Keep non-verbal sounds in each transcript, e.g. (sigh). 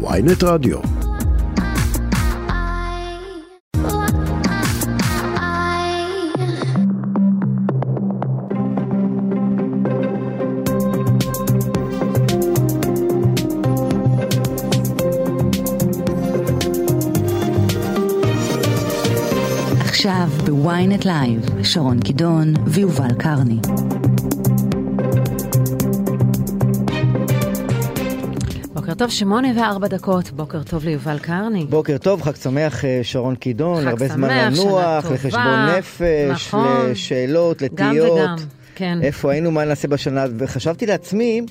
ynet רדיו. עכשיו ב ynet לייב, שרון כידון ויובל קרני. טוב, שמונה וארבע דקות, בוקר טוב ליובל קרני. בוקר טוב, חג שמח אה, שרון קידון, חג הרבה שמח, זמן לנוח, טובה. לחשבון נפש, נכון. לשאלות, גם לתהיות. וגם, כן. איפה היינו, מה נעשה בשנה, וחשבתי לעצמי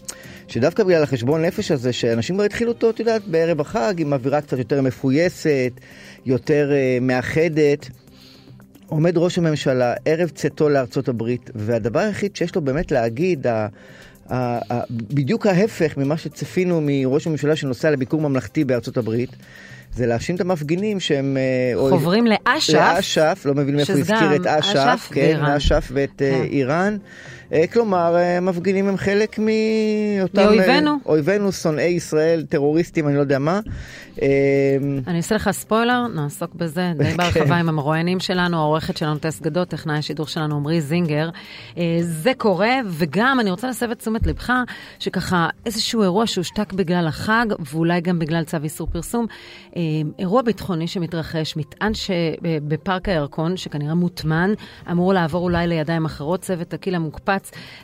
שדווקא בגלל החשבון נפש הזה, שאנשים כבר התחילו אותו, את יודעת, בערב החג, עם אווירה קצת יותר מפויסת, יותר uh, מאחדת. עומד ראש הממשלה ערב צאתו לארצות הברית, והדבר היחיד שיש לו באמת להגיד, בדיוק ההפך ממה שצפינו מראש הממשלה שנוסע לביקור ממלכתי בארצות הברית, זה להאשים את המפגינים שהם... אה, חוברים לאש"ף. לאש"ף, לא מבין מאיפה הוא הזכיר את אש"ף, אש"ף כן. אש"ף ואת אה, כן. איראן. אה, כלומר, אה, מפגינים הם חלק מאותם... מאויבינו. אה, אויבינו, שונאי ישראל, טרוריסטים, אני לא יודע מה. אני אעשה לך ספוילר, נעסוק בזה די כן. בהרחבה עם המרואיינים שלנו, העורכת שלנו טס גדות, טכנאי השידור שלנו עמרי זינגר. זה קורה, וגם אני רוצה להסב את תשומת לבך, שככה איזשהו אירוע שהושתק בגלל החג, ואולי גם בגלל צו איסור פרסום, אירוע ביטחוני שמתרחש, מטען שבפארק הירקון, שכנראה מוטמן, אמור לעבור אולי לידיים אחרות, צוות הקיל המוקפץ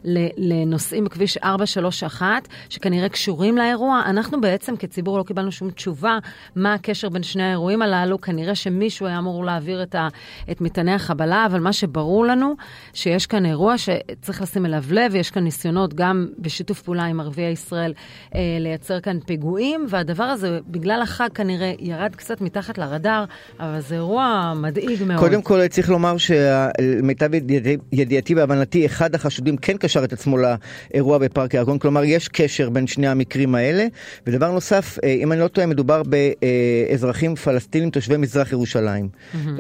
ל- לנוסעים בכביש 431, שכנראה קשורים לאירוע. אנחנו בעצם כציבור לא קיבלנו שום תשובה מה הקשר בין שני האירועים הללו. כנראה שמישהו היה אמור להעביר את, ה- את מטעני החבלה, אבל מה שברור לנו, שיש כאן אירוע שצריך לשים אליו לב, יש כאן ניסיונות גם בשיתוף פעולה עם ערביי ישראל אה, לייצר כאן פיגועים, והדבר הזה, בגלל החג כנראה ירד קצת מתחת לרדאר, אבל זה אירוע מדאיג מאוד. קודם כל צריך לומר שלמיטב ידיעתי- והבנתי, אחד החשודים כן קשר את עצמו לאירוע בפארק הירקון, כלומר יש קשר בין שני המקרים האלה. ודבר נוסף, אה, אם אני לא טועה, מדובר באזרחים פלסטינים תושבי מזרח ירושלים.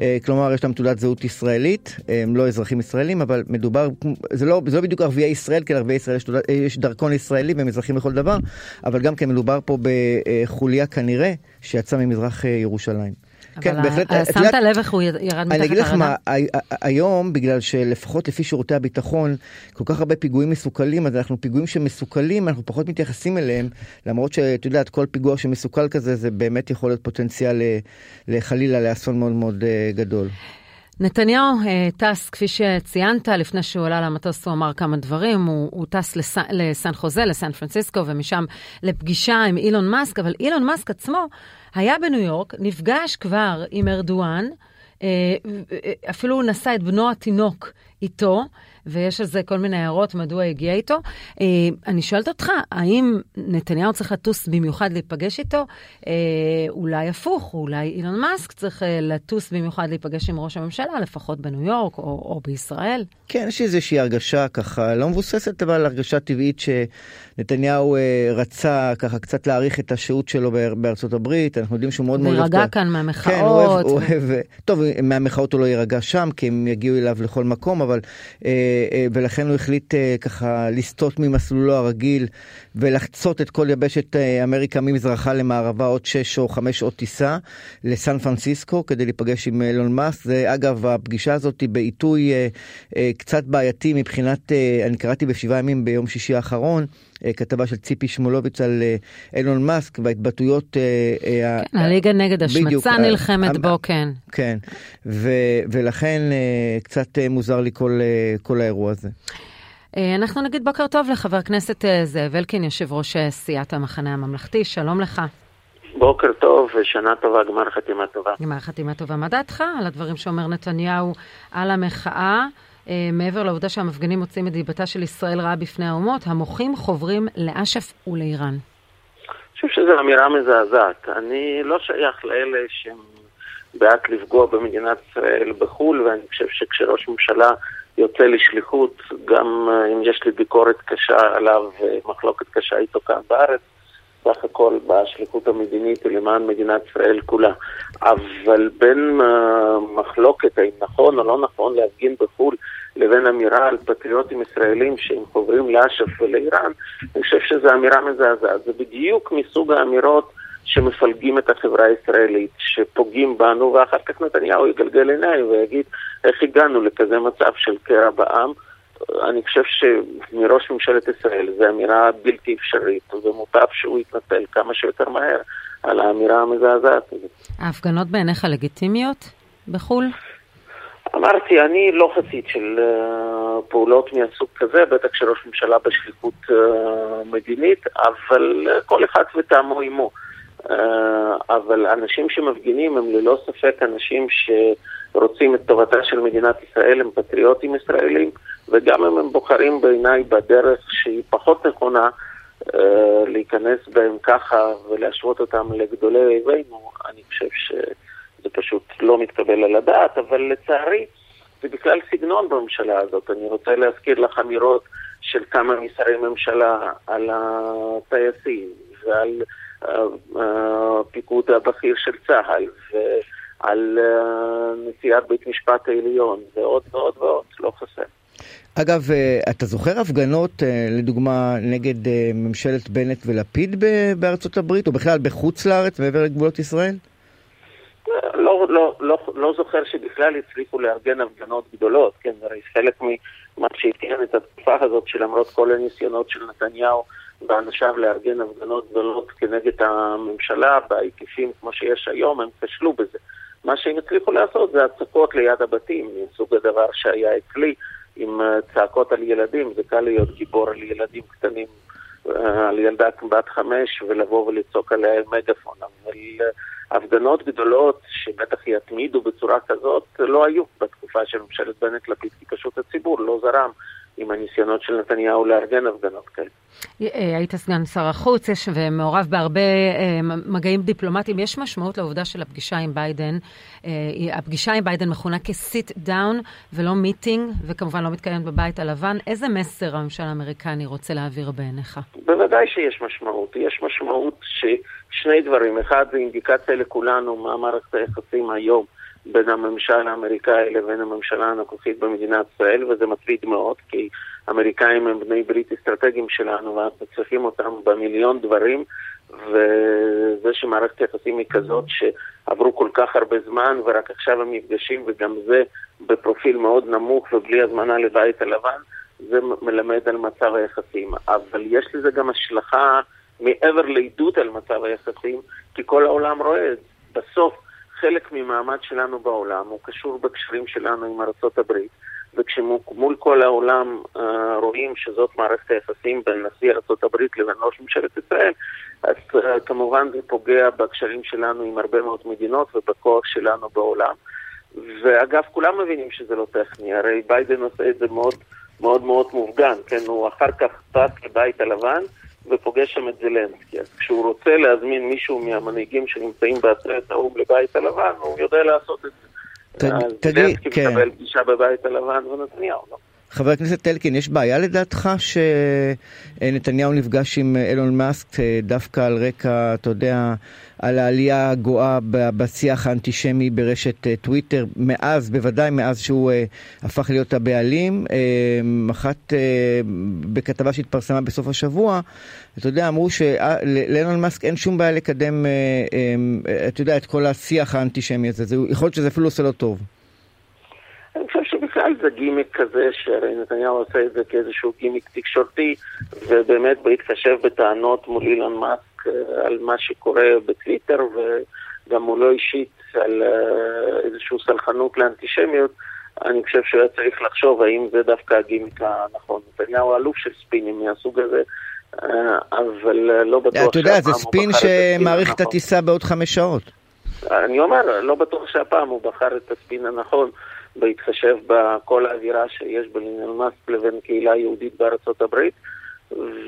אה, כלומר, יש להם תעודת זהות ישראלית, הם לא אזרחים ישראלים, אבל מדובר, זה לא, זה לא בדיוק ערביי ישראל, כי לערביי ישראל יש, תעודת- אה, יש דרכון ישראלי והם אזרחים לכל דבר, אבל גם כן מדובר פה בחוליה כנראה שיצאה ממזרח ירושלים. כן, אבל ה- את שמת לב איך הוא ירד מתחת לרדאר? אני אגיד לך מה, היום, בגלל שלפחות לפי שירותי הביטחון, כל כך הרבה פיגועים מסוכלים, אז אנחנו פיגועים שמסוכלים, אנחנו פחות מתייחסים אליהם, למרות שאת יודעת, כל פיגוע שמסוכל כזה, זה באמת יכול להיות פוטנציאל ל- לחלילה לאסון מאוד מאוד אה, גדול. נתניהו אה, טס, כפי שציינת, לפני שהוא עלה למטוס הוא אמר כמה דברים, הוא, הוא טס לס, לסן חוזה, לסן פרנסיסקו, ומשם לפגישה עם אילון מאסק, אבל אילון מאסק עצמו היה בניו יורק, נפגש כבר עם ארדואן, אה, אפילו הוא נשא את בנו התינוק איתו, ויש על זה כל מיני הערות מדוע הגיע איתו. אה, אני שואלת אותך, האם נתניהו צריך לטוס במיוחד להיפגש איתו? אה, אולי הפוך, אולי אילון מאסק צריך לטוס במיוחד להיפגש עם ראש הממשלה, לפחות בניו יורק או, או בישראל. כן, יש איזושהי הרגשה ככה, לא מבוססת, אבל הרגשה טבעית שנתניהו אה, רצה ככה קצת להעריך את השהות שלו באר- בארצות הברית, אנחנו יודעים שהוא מאוד מאוד... אוהב את להירגע ה- כאן כן, מהמחאות. הוא אוהב, הוא אוהב, טוב, מהמחאות הוא לא יירגע שם, כי הם יגיעו אליו לכל מקום, אבל, אה, אה, ולכן הוא החליט אה, ככה לסטות ממסלולו הרגיל ולחצות את כל יבשת אה, אמריקה ממזרחה למערבה עוד שש או חמש שעות טיסה לסן פרנסיסקו כדי להיפגש עם אילון מאסק. זה אגב, הפגישה הזאת היא בעיתוי אה, אה, קצת בעייתי מבחינת, אה, אני קראתי בשבעה ימים ביום שישי האחרון. אה, כתבה של ציפי שמולוביץ על אה, אילון מאסק וההתבטאויות... אה, כן, הליגה נגד השמצה נלחמת בו, כן. כן, ולכן קצת מוזר לי כל, האירוע הזה. אנחנו נגיד בוקר טוב לחבר הכנסת זאב אלקין, יושב ראש סיעת המחנה הממלכתי, שלום לך. בוקר טוב ושנה טובה, גמר חתימה טובה. גמר חתימה טובה. מה דעתך על הדברים שאומר נתניהו על המחאה? אה, מעבר לעובדה שהמפגינים מוצאים את דיבתה של ישראל רעה בפני האומות, המוחים חוברים לאש"ף ולאיראן. אני חושב שזו אמירה מזעזעת. אני לא שייך לאלה שהם בעד לפגוע במדינת ישראל בחו"ל, ואני חושב שכשראש ממשלה יוצא לשליחות, גם אה, אם יש לי ביקורת קשה עליו ומחלוקת קשה איתו כאן בארץ, סך הכל בשליחות המדינית ולמען מדינת ישראל כולה. אבל בין uh, מחלוקת האם נכון או לא נכון להפגין בחו"ל לבין אמירה על פטריוטים ישראלים שהם חוברים לאש"ף ולאיראן, אני חושב שזו אמירה מזעזעת. זה בדיוק מסוג האמירות שמפלגים את החברה הישראלית, שפוגעים בנו, ואחר כך נתניהו יגלגל עיניים ויגיד איך הגענו לכזה מצב של קרע בעם. אני חושב שמראש ממשלת ישראל זו אמירה בלתי אפשרית, ומוטב שהוא יתנצל כמה שיותר מהר על האמירה המזעזעת הזאת. ההפגנות בעיניך לגיטימיות בחו"ל? אמרתי, אני לא חסיד של uh, פעולות מהסוג כזה, בטח כשראש ממשלה בשליחות uh, מדינית, אבל uh, כל אחד וטעמו עמו. Uh, אבל אנשים שמפגינים הם ללא ספק אנשים שרוצים את טובתה של מדינת ישראל, הם פטריוטים ישראלים, וגם אם הם בוחרים בעיניי בדרך שהיא פחות נכונה, uh, להיכנס בהם ככה ולהשוות אותם לגדולי אויבינו, אני חושב ש... זה פשוט לא מתקבל על הדעת, אבל לצערי זה בכלל סגנון בממשלה הזאת. אני רוצה להזכיר לך אמירות של כמה משרי ממשלה על הטייסים ועל uh, uh, פיקוד הבכיר של צה"ל ועל נשיאת בית משפט העליון ועוד ועוד ועוד, לא חסר. אגב, אתה זוכר הפגנות, לדוגמה, נגד ממשלת בנט ולפיד בארצות הברית, או בכלל בחוץ לארץ, מעבר לגבולות ישראל? לא, לא, לא, לא זוכר שבכלל הצליחו לארגן הפגנות גדולות, כן, הרי חלק ממה שאפיין את התקופה הזאת, שלמרות כל הניסיונות של נתניהו ואנשיו לארגן הפגנות גדולות כנגד הממשלה בהיקפים כמו שיש היום, הם כשלו בזה. מה שהם הצליחו לעשות זה הצקות ליד הבתים, מסוג הדבר שהיה אצלי, עם צעקות על ילדים, זה קל להיות גיבור על ילדים קטנים, על ילדה בת חמש, ולבוא ולצעוק עליה עם מגפון, אבל... הפגנות גדולות שבטח יתמידו בצורה כזאת לא היו בתקופה של ממשלת בנט-לפיד, כי פשוט הציבור לא זרם עם הניסיונות של נתניהו לארגן הפגנות כאלה. אה, היית סגן שר החוץ יש, ומעורב בהרבה אה, מגעים דיפלומטיים. יש משמעות לעובדה של הפגישה עם ביידן. אה, הפגישה עם ביידן מכונה כ-sit down ולא meeting, וכמובן לא מתקיימת בבית הלבן. איזה מסר הממשל האמריקני רוצה להעביר בעיניך? בוודאי שיש משמעות. יש משמעות ששני דברים. אחד, זה אינדיקציה לכולנו מה מערכת היחסים היום. בין הממשל האמריקאי לבין הממשלה הנוכחית במדינת ישראל, וזה מטריד מאוד, כי האמריקאים הם בני ברית אסטרטגיים שלנו, ואנחנו צריכים אותם במיליון דברים, וזה שמערכת היחסים היא כזאת שעברו כל כך הרבה זמן, ורק עכשיו הם נפגשים, וגם זה בפרופיל מאוד נמוך ובלי הזמנה לבית הלבן, זה מלמד על מצב היחסים. אבל יש לזה גם השלכה מעבר לעידוד על מצב היחסים, כי כל העולם רואה את זה. בסוף חלק ממעמד שלנו בעולם הוא קשור בקשרים שלנו עם הברית, וכשמול כל העולם uh, רואים שזאת מערכת היחסים בין נשיא הברית לבין ראש ממשלת ישראל, אז uh, כמובן זה פוגע בקשרים שלנו עם הרבה מאוד מדינות ובכוח שלנו בעולם. ואגב, כולם מבינים שזה לא טכני, הרי ביידן עושה את זה מאוד מאוד מאוד מופגן, כן? הוא אחר כך טס לבית הלבן, ופוגש שם את זלנסקי. אז כשהוא רוצה להזמין מישהו מהמנהיגים שנמצאים בעצרת האו"ם לבית הלבן, הוא יודע לעשות את זה. זלנסקי כן. מקבל פגישה בבית הלבן ונתניהו לא. חבר הכנסת אלקין, יש בעיה לדעתך שנתניהו נפגש עם אילון מאסק אה, דווקא על רקע, אתה יודע, על העלייה הגואה בשיח האנטישמי ברשת אה, טוויטר, מאז, בוודאי מאז שהוא אה, הפך להיות הבעלים. אחת בכתבה שהתפרסמה בסוף השבוע, אתה יודע, אמרו שלאילון מאסק אין שום בעיה לקדם, אתה יודע, את כל השיח האנטישמי הזה. יכול להיות שזה אפילו עושה לו טוב. אני חושב שבכלל זה גימיק כזה, שהרי נתניהו עושה את זה כאיזשהו גימיק תקשורתי, ובאמת בהתחשב בטענות מול אילון מאסק אה, על מה שקורה בטוויטר, וגם מולו אישית על אה, איזושהי סלחנות לאנטישמיות, אני חושב שהוא היה צריך לחשוב האם זה דווקא הגימיק הנכון. נתניהו אלוף של ספינים מהסוג הזה. אה, אבל לא בטוח אתה יודע, זה ספין שמאריך את הטיסה בעוד חמש שעות. אני אומר, לא בטוח שהפעם הוא בחר את הספין הנכון. בהתחשב בכל האווירה שיש בין מאסק לבין קהילה יהודית בארצות הברית,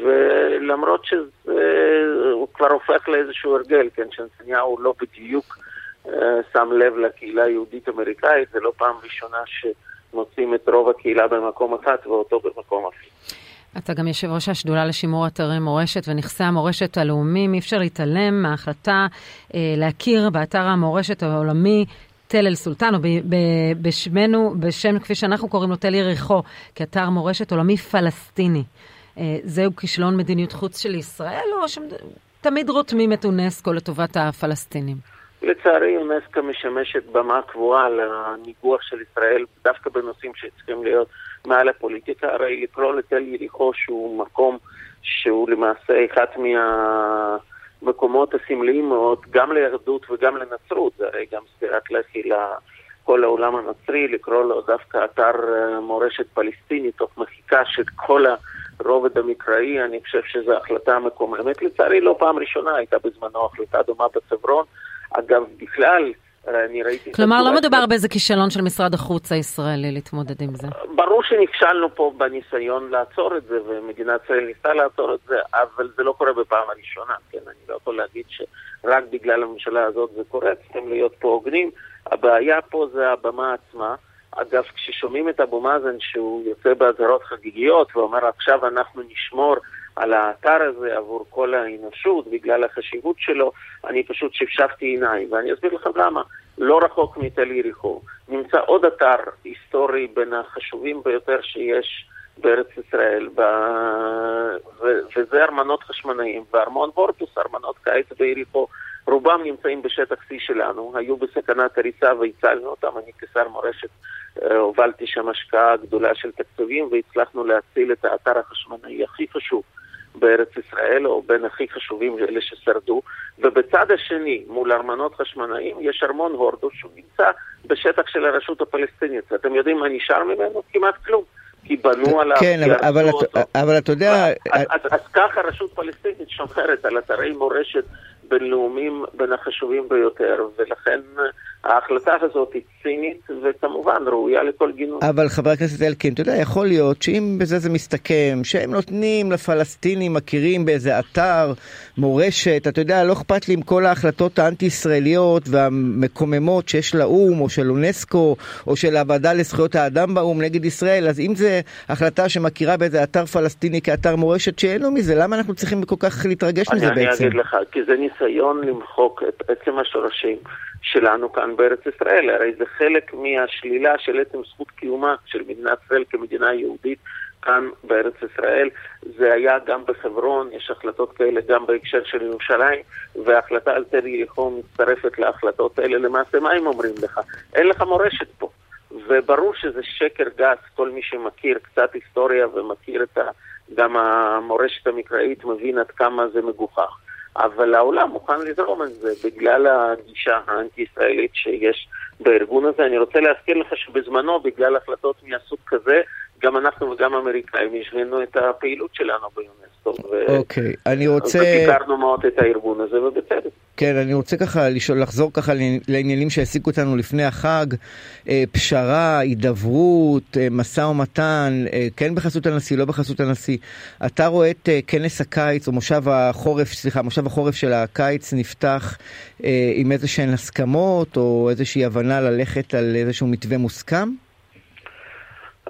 ולמרות שהוא כבר הופך לאיזשהו הרגל, כן, שנתניהו לא בדיוק uh, שם לב לקהילה היהודית אמריקאית, זה לא פעם ראשונה שמוצאים את רוב הקהילה במקום אחד ואותו במקום אחר. אתה גם יושב ראש השדולה לשימור אתרי מורשת ונכסי המורשת הלאומיים. אי אפשר להתעלם מההחלטה אה, להכיר באתר המורשת העולמי תל אל סולטן, או בשמנו, בשם כפי שאנחנו קוראים לו, תל יריחו, כאתר מורשת עולמי פלסטיני. אה, זהו כישלון מדיניות חוץ של ישראל, או ש... תמיד רותמים את אונסקו לטובת הפלסטינים. לצערי אונסקו משמשת במה קבועה לניגוח של ישראל דווקא בנושאים שצריכים להיות מעל הפוליטיקה, הרי לקרוא לתל יריחו שהוא מקום שהוא למעשה אחד מהמקומות הסמליים מאוד גם ליהדות וגם לנצרות, זה הרי גם סטירת לחי לכל העולם הנוצרי, לקרוא לו דווקא אתר אה, מורשת פלסטיני תוך מחיקה של כל הרובד המקראי, אני חושב שזו החלטה מקוממת. לצערי לא פעם ראשונה הייתה בזמנו החלטה דומה בחברון. אגב, בכלל, אני ראיתי... כלומר, לא מדובר באיזה כישלון של משרד החוץ הישראלי להתמודד עם זה. ברור שנכשלנו פה בניסיון לעצור את זה, ומדינת ישראל ניסתה לעצור את זה, אבל זה לא קורה בפעם הראשונה, כן? אני לא יכול להגיד שרק בגלל הממשלה הזאת זה קורה, צריכים להיות פה הוגנים. הבעיה פה זה הבמה עצמה. אגב, כששומעים את אבו מאזן שהוא יוצא באזהרות חגיגיות ואומר עכשיו אנחנו נשמור על האתר הזה עבור כל האנושות בגלל החשיבות שלו, אני פשוט שפשפתי עיניים, ואני אסביר לכם למה. לא רחוק מתל יריחו. נמצא עוד אתר היסטורי בין החשובים ביותר שיש בארץ ישראל, ב... ו... וזה ארמנות חשמנאים, וארמון וורטוס, ארמנות קיץ ביריחו, רובם נמצאים בשטח C שלנו, היו בסכנת הריסה והצלנו אותם, אני כשר מורשת אה, הובלתי שם השקעה גדולה של תקציבים והצלחנו להציל את האתר החשמנאי הכי חשוב בארץ ישראל, או בין הכי חשובים אלה ששרדו, ובצד השני, מול ארמנות חשמנאים, יש ארמון הורדוס שהוא נמצא בשטח של הרשות הפלסטינית. ואתם יודעים מה נשאר ממנו? כמעט כלום. כי בנו עליו, כן, אבל, אבל, אבל אתה יודע... אז, אז, אז ככה רשות פלסטינית שומרת על אתרי מורשת בינלאומיים בין החשובים ביותר, ולכן ההחלטה הזאת היא צינית וכמובן ראויה לכל גינוי. אבל חבר הכנסת אלקין, אתה יודע, יכול להיות שאם בזה זה מסתכם, שהם נותנים לפלסטינים, מכירים באיזה אתר מורשת, אתה יודע, לא אכפת לי עם כל ההחלטות האנטי-ישראליות והמקוממות שיש לאו"ם או של אונסקו או של הוועדה לזכויות האדם באו"ם נגד ישראל, אז אם זה החלטה שמכירה באיזה אתר פלסטיני כאתר מורשת שאין מזה, למה אנחנו צריכים כל כך להתרגש מזה אני בעצם? אני אגיד לך, כי זה ניסיון למחוק את עצם השורשים. שלנו כאן בארץ ישראל, הרי זה חלק מהשלילה של עצם זכות קיומה של מדינת ישראל כמדינה יהודית כאן בארץ ישראל. זה היה גם בחברון, יש החלטות כאלה גם בהקשר של ירושלים, וההחלטה על תל יריחו מצטרפת להחלטות האלה. למעשה, מה הם אומרים לך? אין לך מורשת פה. וברור שזה שקר גס, כל מי שמכיר קצת היסטוריה ומכיר את ה... גם המורשת המקראית מבין עד כמה זה מגוחך. אבל העולם מוכן לזרום על זה בגלל הגישה האנטי-ישראלית שיש בארגון הזה. אני רוצה להזכיר לך שבזמנו, בגלל החלטות מהסוג כזה, גם אנחנו וגם האמריקאים השווינו את הפעילות שלנו ביונסקו. אוקיי, okay, אני רוצה... וביקרנו מאוד את הארגון הזה, ובצדק. כן, אני רוצה ככה לשאול, לחזור ככה לעניינים שהעסיקו אותנו לפני החג, אה, פשרה, הידברות, אה, משא ומתן, אה, כן בחסות הנשיא, לא בחסות הנשיא. אתה רואה את כנס הקיץ, או מושב החורף, סליחה, מושב החורף של הקיץ נפתח עם איזה שהן הסכמות, או איזושהי הבנה ללכת על איזשהו מתווה מוסכם?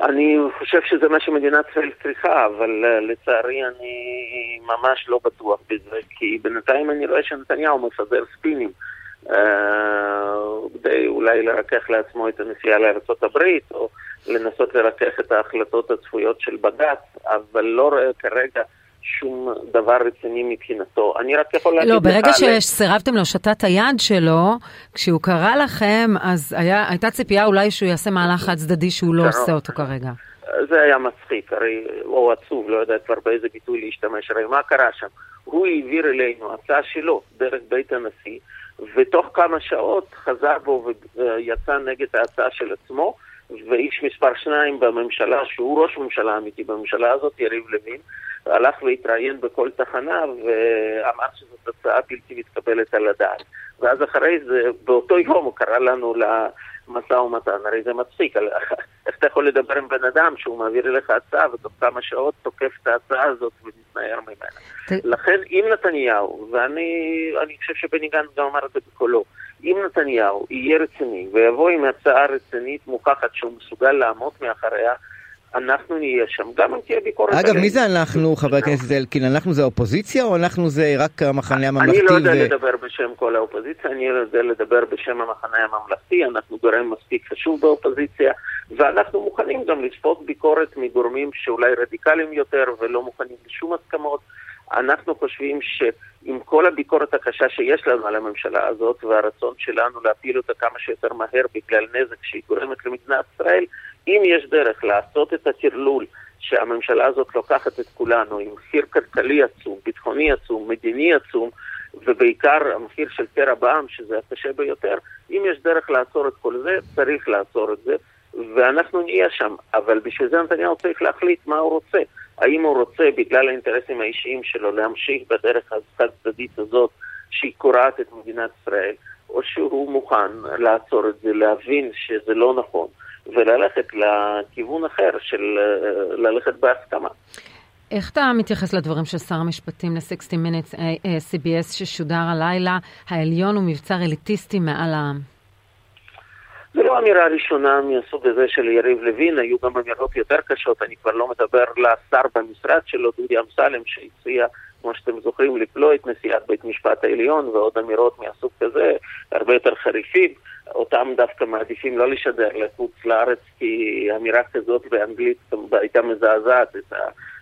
אני חושב שזה מה שמדינת ישראל צריכה, אבל uh, לצערי אני ממש לא בטוח בזה, כי בינתיים אני רואה שנתניהו מפזר ספינים. uh, כדי אולי לרכך לעצמו את הנסיעה הברית, או לנסות לרכך את ההחלטות הצפויות של בג"ץ, אבל לא רואה כרגע שום דבר רציני מבחינתו. אני רק יכול להגיד לא, ברגע שסירבתם להושטת היד שלו, כשהוא קרא לכם, אז היה, הייתה ציפייה אולי שהוא יעשה מהלך חד צדדי שהוא לא עושה אותו כרגע. זה היה מצחיק, הרי, או עצוב, לא יודע כבר באיזה ביטוי להשתמש, הרי מה קרה שם? הוא העביר אלינו הצעה שלו דרך בית הנשיא, ותוך כמה שעות חזר בו ויצא נגד ההצעה של עצמו, ואיש מספר שניים בממשלה, שהוא ראש ממשלה אמיתי בממשלה הזאת, יריב לוין, הלך והתראיין בכל תחנה ואמר שזאת הצעה בלתי מתקבלת על הדעת. ואז אחרי זה, באותו יום הוא קרא לנו למשא ומתן, הרי זה מצחיק, (laughs) איך אתה יכול לדבר עם בן אדם שהוא מעביר אליך הצעה ותוך כמה שעות תוקף את ההצעה הזאת ומתנער ממנה. לכן אם נתניהו, ואני חושב שבני גנץ גם אמר את זה בקולו, אם נתניהו יהיה רציני ויבוא עם הצעה רצינית מוכחת שהוא מסוגל לעמוד מאחריה, אנחנו נהיה שם, גם אם תהיה ביקורת עלינו. אגב, מי זה אנחנו, חבר הכנסת אלקין? אנחנו זה האופוזיציה או אנחנו זה רק המחנה הממלכתי? אני לא יודע ו... לדבר בשם כל האופוזיציה, אני יודע לדבר בשם המחנה הממלכתי, אנחנו גורם מספיק חשוב באופוזיציה, ואנחנו מוכנים גם לצפות ביקורת מגורמים שאולי רדיקליים יותר ולא מוכנים לשום הסכמות. אנחנו חושבים שעם כל הביקורת הקשה שיש לנו על הממשלה הזאת והרצון שלנו להפיל אותה כמה שיותר מהר בגלל נזק שהיא גורמת למדינת ישראל, אם יש דרך לעשות את הטרלול שהממשלה הזאת לוקחת את כולנו עם מחיר כלכלי עצום, ביטחוני עצום, מדיני עצום, ובעיקר המחיר של קרע בעם, שזה הקשה ביותר, אם יש דרך לעצור את כל זה, צריך לעצור את זה, ואנחנו נהיה שם. אבל בשביל זה נתניהו צריך להחליט מה הוא רוצה. האם הוא רוצה, בגלל האינטרסים האישיים שלו, להמשיך בדרך החד-צדדית הזאת, שהיא קורעת את מדינת ישראל, או שהוא מוכן לעצור את זה, להבין שזה לא נכון, וללכת לכיוון אחר של אה, ללכת בהסכמה. איך אתה מתייחס לדברים של שר המשפטים ל-60 Minutes אה, אה, CBS ששודר הלילה, העליון הוא מבצר אליטיסטי מעל העם? זו לא אמירה ראשונה מהסוג הזה של יריב לוין, היו גם אמירות יותר קשות, אני כבר לא מדבר לשר במשרד שלו, דודי אמסלם, שהציע, כמו שאתם זוכרים, לפלוא את נשיאת בית משפט העליון ועוד אמירות מהסוג כזה, הרבה יותר חריפים. אותם דווקא מעדיפים לא לשדר לחוץ לארץ, כי אמירה כזאת באנגלית הייתה מזעזעת את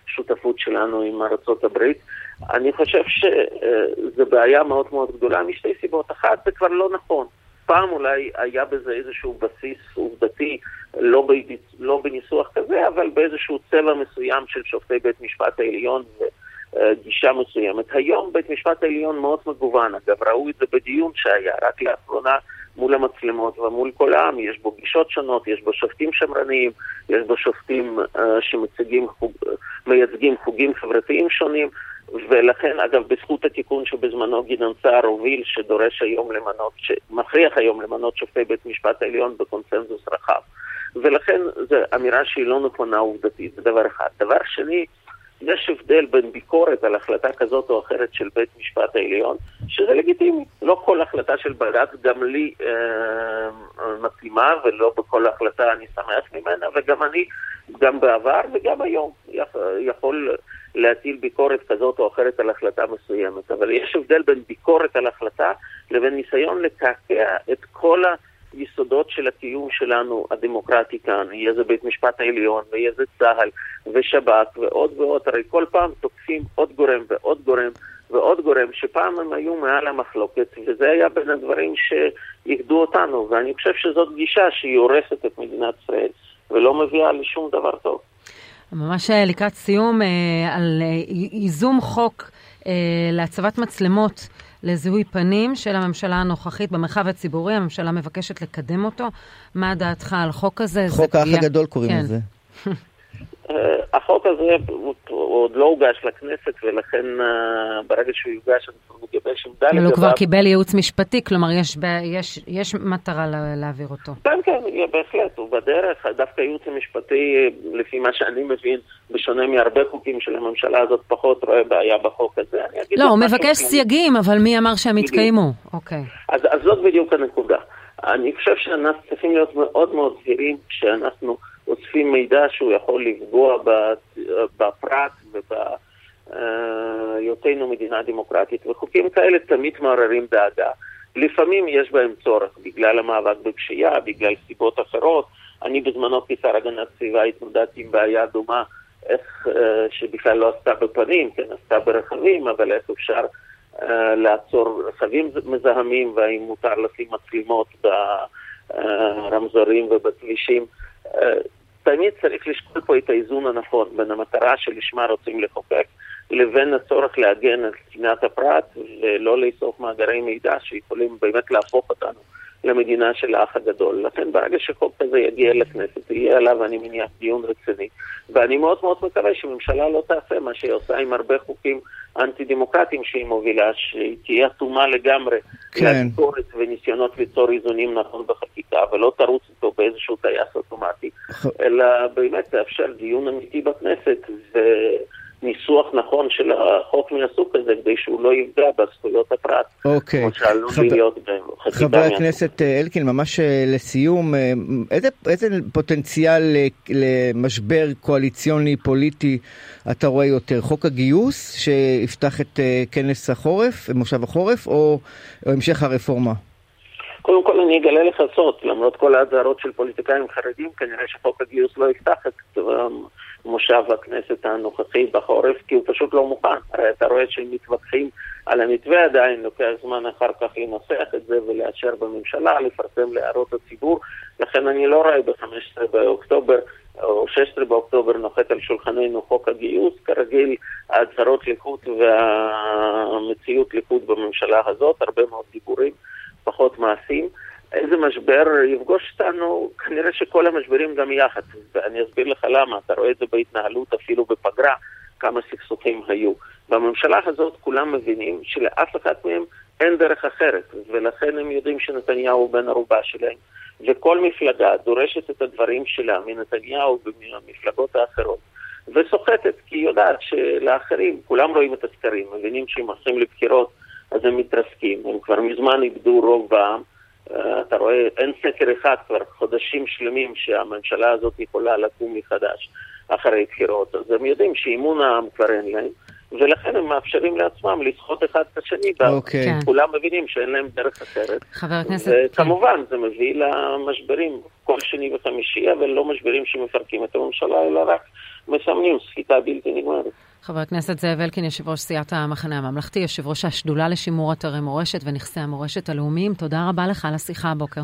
השותפות שלנו עם ארצות הברית. אני חושב שזו בעיה מאוד מאוד גדולה משתי סיבות. אחת, זה כבר לא נכון. פעם אולי היה בזה איזשהו בסיס עובדתי, לא, ב, לא בניסוח כזה, אבל באיזשהו צבע מסוים של שופטי בית משפט העליון וגישה מסוימת. היום בית משפט העליון מאוד מגוון, אגב, ראו את זה בדיון שהיה רק לאחרונה מול המצלמות ומול כל העם, יש בו גישות שונות, יש בו שופטים שמרניים, יש בו שופטים uh, שמייצגים חוג, חוגים חברתיים שונים, ולכן, אגב, בזכות התיקון שבזמנו גדעון סער הוביל, שדורש היום למנות, שמכריח היום למנות שופטי בית משפט העליון בקונסנזוס רחב. ולכן זו אמירה שהיא לא נכונה עובדתית, זה דבר אחד. דבר שני, יש הבדל בין ביקורת על החלטה כזאת או אחרת של בית משפט העליון, שזה לגיטימי. לא כל החלטה של בג"ץ גם לי אה, מתאימה, ולא בכל החלטה אני שמח ממנה, וגם אני, גם בעבר וגם היום, יכול להטיל ביקורת כזאת או אחרת על החלטה מסוימת. אבל יש הבדל בין ביקורת על החלטה לבין ניסיון לקעקע את כל ה... יסודות של הקיום שלנו הדמוקרטי כאן, יהיה זה בית משפט העליון, ויהיה זה צה"ל, ושב"כ, ועוד ועוד, הרי כל פעם תוקפים עוד גורם ועוד גורם ועוד גורם, שפעם הם היו מעל המחלוקת, וזה היה בין הדברים שאיחדו אותנו, ואני חושב שזאת גישה שהיא הורסת את מדינת ישראל, ולא מביאה לשום דבר טוב. ממש אה, לקראת סיום, אה, על אה, ייזום חוק להצבת מצלמות לזיהוי פנים של הממשלה הנוכחית במרחב הציבורי, הממשלה מבקשת לקדם אותו. מה דעתך על חוק הזה? חוק האח הגדול קוראים כן. לזה. (laughs) אה, החוק הזה עוד לא הוגש לכנסת, ולכן אה, ברגע שהוא יוגש, אנחנו נגבש עמדה לגביו. אבל הוא כבר קיבל ייעוץ משפטי, כלומר, יש, יש, יש מטרה להעביר אותו. כן, כן, בהחלט, הוא בדרך. דווקא הייעוץ המשפטי, לפי מה שאני מבין, בשונה מהרבה חוקים של הממשלה הזאת, פחות רואה בעיה בחוק הזה. לא, הוא מבקש סייגים, אבל מי אמר שהם יתקיימו? אוקיי. אז, אז זאת בדיוק הנקודה. אני חושב שאנחנו צריכים להיות מאוד מאוד זהירים כשאנחנו... אוספים מידע שהוא יכול לפגוע בפרט ובהיותנו מדינה דמוקרטית, וחוקים כאלה תמיד מעוררים דאגה. לפעמים יש בהם צורך, בגלל המאבק בפשיעה, בגלל סיבות אחרות. אני בזמנו כשר הגנת סביבה התמודדתי עם בעיה דומה, איך, אה, שבכלל לא עשתה בפנים, כן, עשתה ברכבים, אבל איך אפשר אה, לעצור רכבים מזהמים, והאם מותר לשים מצלמות ברמזורים ובכבישים. תמיד צריך לשקול פה את האיזון הנכון בין המטרה שלשמה רוצים לחוקק לבין הצורך להגן על צנעת הפרט ולא לאסוף מאגרי מידע שיכולים באמת להפוך אותנו למדינה של האח הגדול. לכן ברגע שחוק כזה יגיע לכנסת, יהיה עליו, אני מניח, דיון רציני. ואני מאוד מאוד מקווה שממשלה לא תעשה מה שהיא עושה עם הרבה חוקים אנטי-דמוקרטיים שהיא מובילה, שהיא תהיה אטומה לגמרי כן. לביקורת וניסיונות ליצור איזונים נכון בחקיקה, ולא תרוץ איתו באיזשהו טייס אוטומטי, אלא באמת תאפשר דיון אמיתי בכנסת. ו... ניסוח נכון של החוק מהסוג הזה, כדי שהוא לא יפגע בזכויות הפרט. אוקיי. כמו שעלול. להיות בחקיקה. חבר הכנסת אה, אלקין, ממש אה, לסיום, אה, איזה, איזה פוטנציאל למשבר קואליציוני פוליטי אתה רואה יותר? חוק הגיוס שיפתח את כנס החורף, מושב החורף, או, או המשך הרפורמה? קודם כל אני אגלה לך סוד, למרות כל האזהרות של פוליטיקאים חרדים, כנראה שחוק הגיוס לא יפתח את מושב הכנסת הנוכחי בחורף, כי הוא פשוט לא מוכן. הרי אתה רואה שהם מתווכחים על המתווה עדיין, לוקח זמן אחר כך לנסח את זה ולאשר בממשלה, לפרסם להערות הציבור, לכן אני לא רואה ב-15 באוקטובר או 16 באוקטובר נוחת על שולחננו חוק הגיוס, כרגיל ההצהרות ליכוד והמציאות ליכוד בממשלה הזאת, הרבה מאוד דיבורים, פחות מעשים. איזה משבר יפגוש אותנו? כנראה שכל המשברים גם יחד, ואני אסביר לך למה, אתה רואה את זה בהתנהלות אפילו בפגרה, כמה סכסוכים היו. בממשלה הזאת כולם מבינים שלאף אחד מהם אין דרך אחרת, ולכן הם יודעים שנתניהו הוא בן ערובה שלהם. וכל מפלגה דורשת את הדברים שלה מנתניהו ומהמפלגות האחרות, וסוחטת, כי היא יודעת שלאחרים, כולם רואים את הסקרים, מבינים שהם הולכים לבחירות אז הם מתרסקים, הם כבר מזמן איבדו רוב בעם. אתה רואה, אין סקר אחד כבר חודשים שלמים שהממשלה הזאת יכולה לקום מחדש אחרי בחירות, אז הם יודעים שאימון העם כבר אין להם. ולכן הם מאפשרים לעצמם לסחוט אחד את השני, אוקיי. כן. כולם מבינים שאין להם דרך אחרת. חבר הכנסת... וכמובן, כן. זה מביא למשברים כל שני וחמישי, אבל לא משברים שמפרקים את הממשלה, אלא רק מסמנים סחיטה בלתי נגמרת. חבר הכנסת זאב אלקין, יושב ראש סיעת המחנה הממלכתי, יושב ראש השדולה לשימור אתרי מורשת ונכסי המורשת הלאומיים, תודה רבה לך על השיחה הבוקר.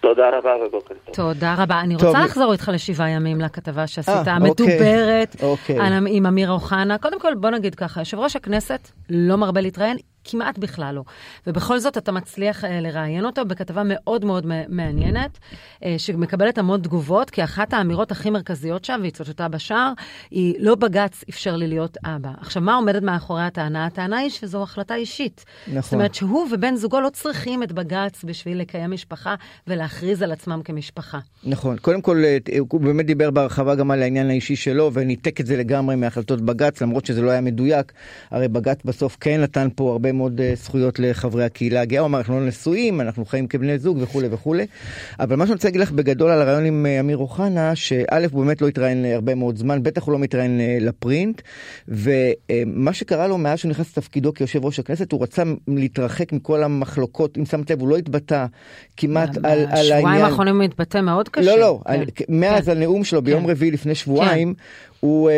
תודה רבה ובוקר טוב. תודה רבה. אני רוצה לחזור איתך לשבעה ימים לכתבה שעשית, אה, המדוברת, אוקיי. אוקיי. עם אמיר אוחנה. קודם כל, בוא נגיד ככה, יושב ראש הכנסת לא מרבה להתראיין, כמעט בכלל לא. ובכל זאת אתה מצליח אה, לראיין אותו בכתבה מאוד מאוד מעניינת, אה, שמקבלת המון תגובות, כי אחת האמירות הכי מרכזיות שם, והיא צוטטה בשער, היא לא בג"ץ אפשר לי להיות אבא. עכשיו, מה עומדת מאחורי הטענה? הטענה היא שזו החלטה אישית. נכון. זאת אומרת שהוא ובן זוגו לא צריכים את בג"ץ בשביל לקיים משפחה ולהכריז על עצמם כמשפחה. נכון. קודם כל, אה, הוא באמת דיבר בהרחבה גם על העניין האישי שלו, וניתק את זה לגמרי מהחלטות בג"ץ, למרות שזה לא היה מדויק. הרי בג"ץ בסוף כן נתן פה הרבה מאוד uh, זכויות לחברי הקהילה הגאה, הוא אמר אנחנו לא נשואים, אנחנו חיים כבני זוג וכולי וכולי. אבל מה שאני רוצה להגיד לך בגדול על הרעיון עם uh, אמיר אוחנה, שא' הוא באמת לא התראיין הרבה מאוד זמן, בטח הוא לא מתראיין לפרינט, ומה שקרה לו מאז שהוא נכנס לתפקידו כיושב ראש הכנסת, הוא רצה להתרחק מכל המחלוקות, אם שמת לב, הוא לא התבטא כמעט על, על העניין. בשבועיים האחרונים הוא התבטא מאוד קשה. לא, לא, כן. מאז כן. הנאום שלו ביום כן. רביעי לפני שבועיים, כן. הוא uh,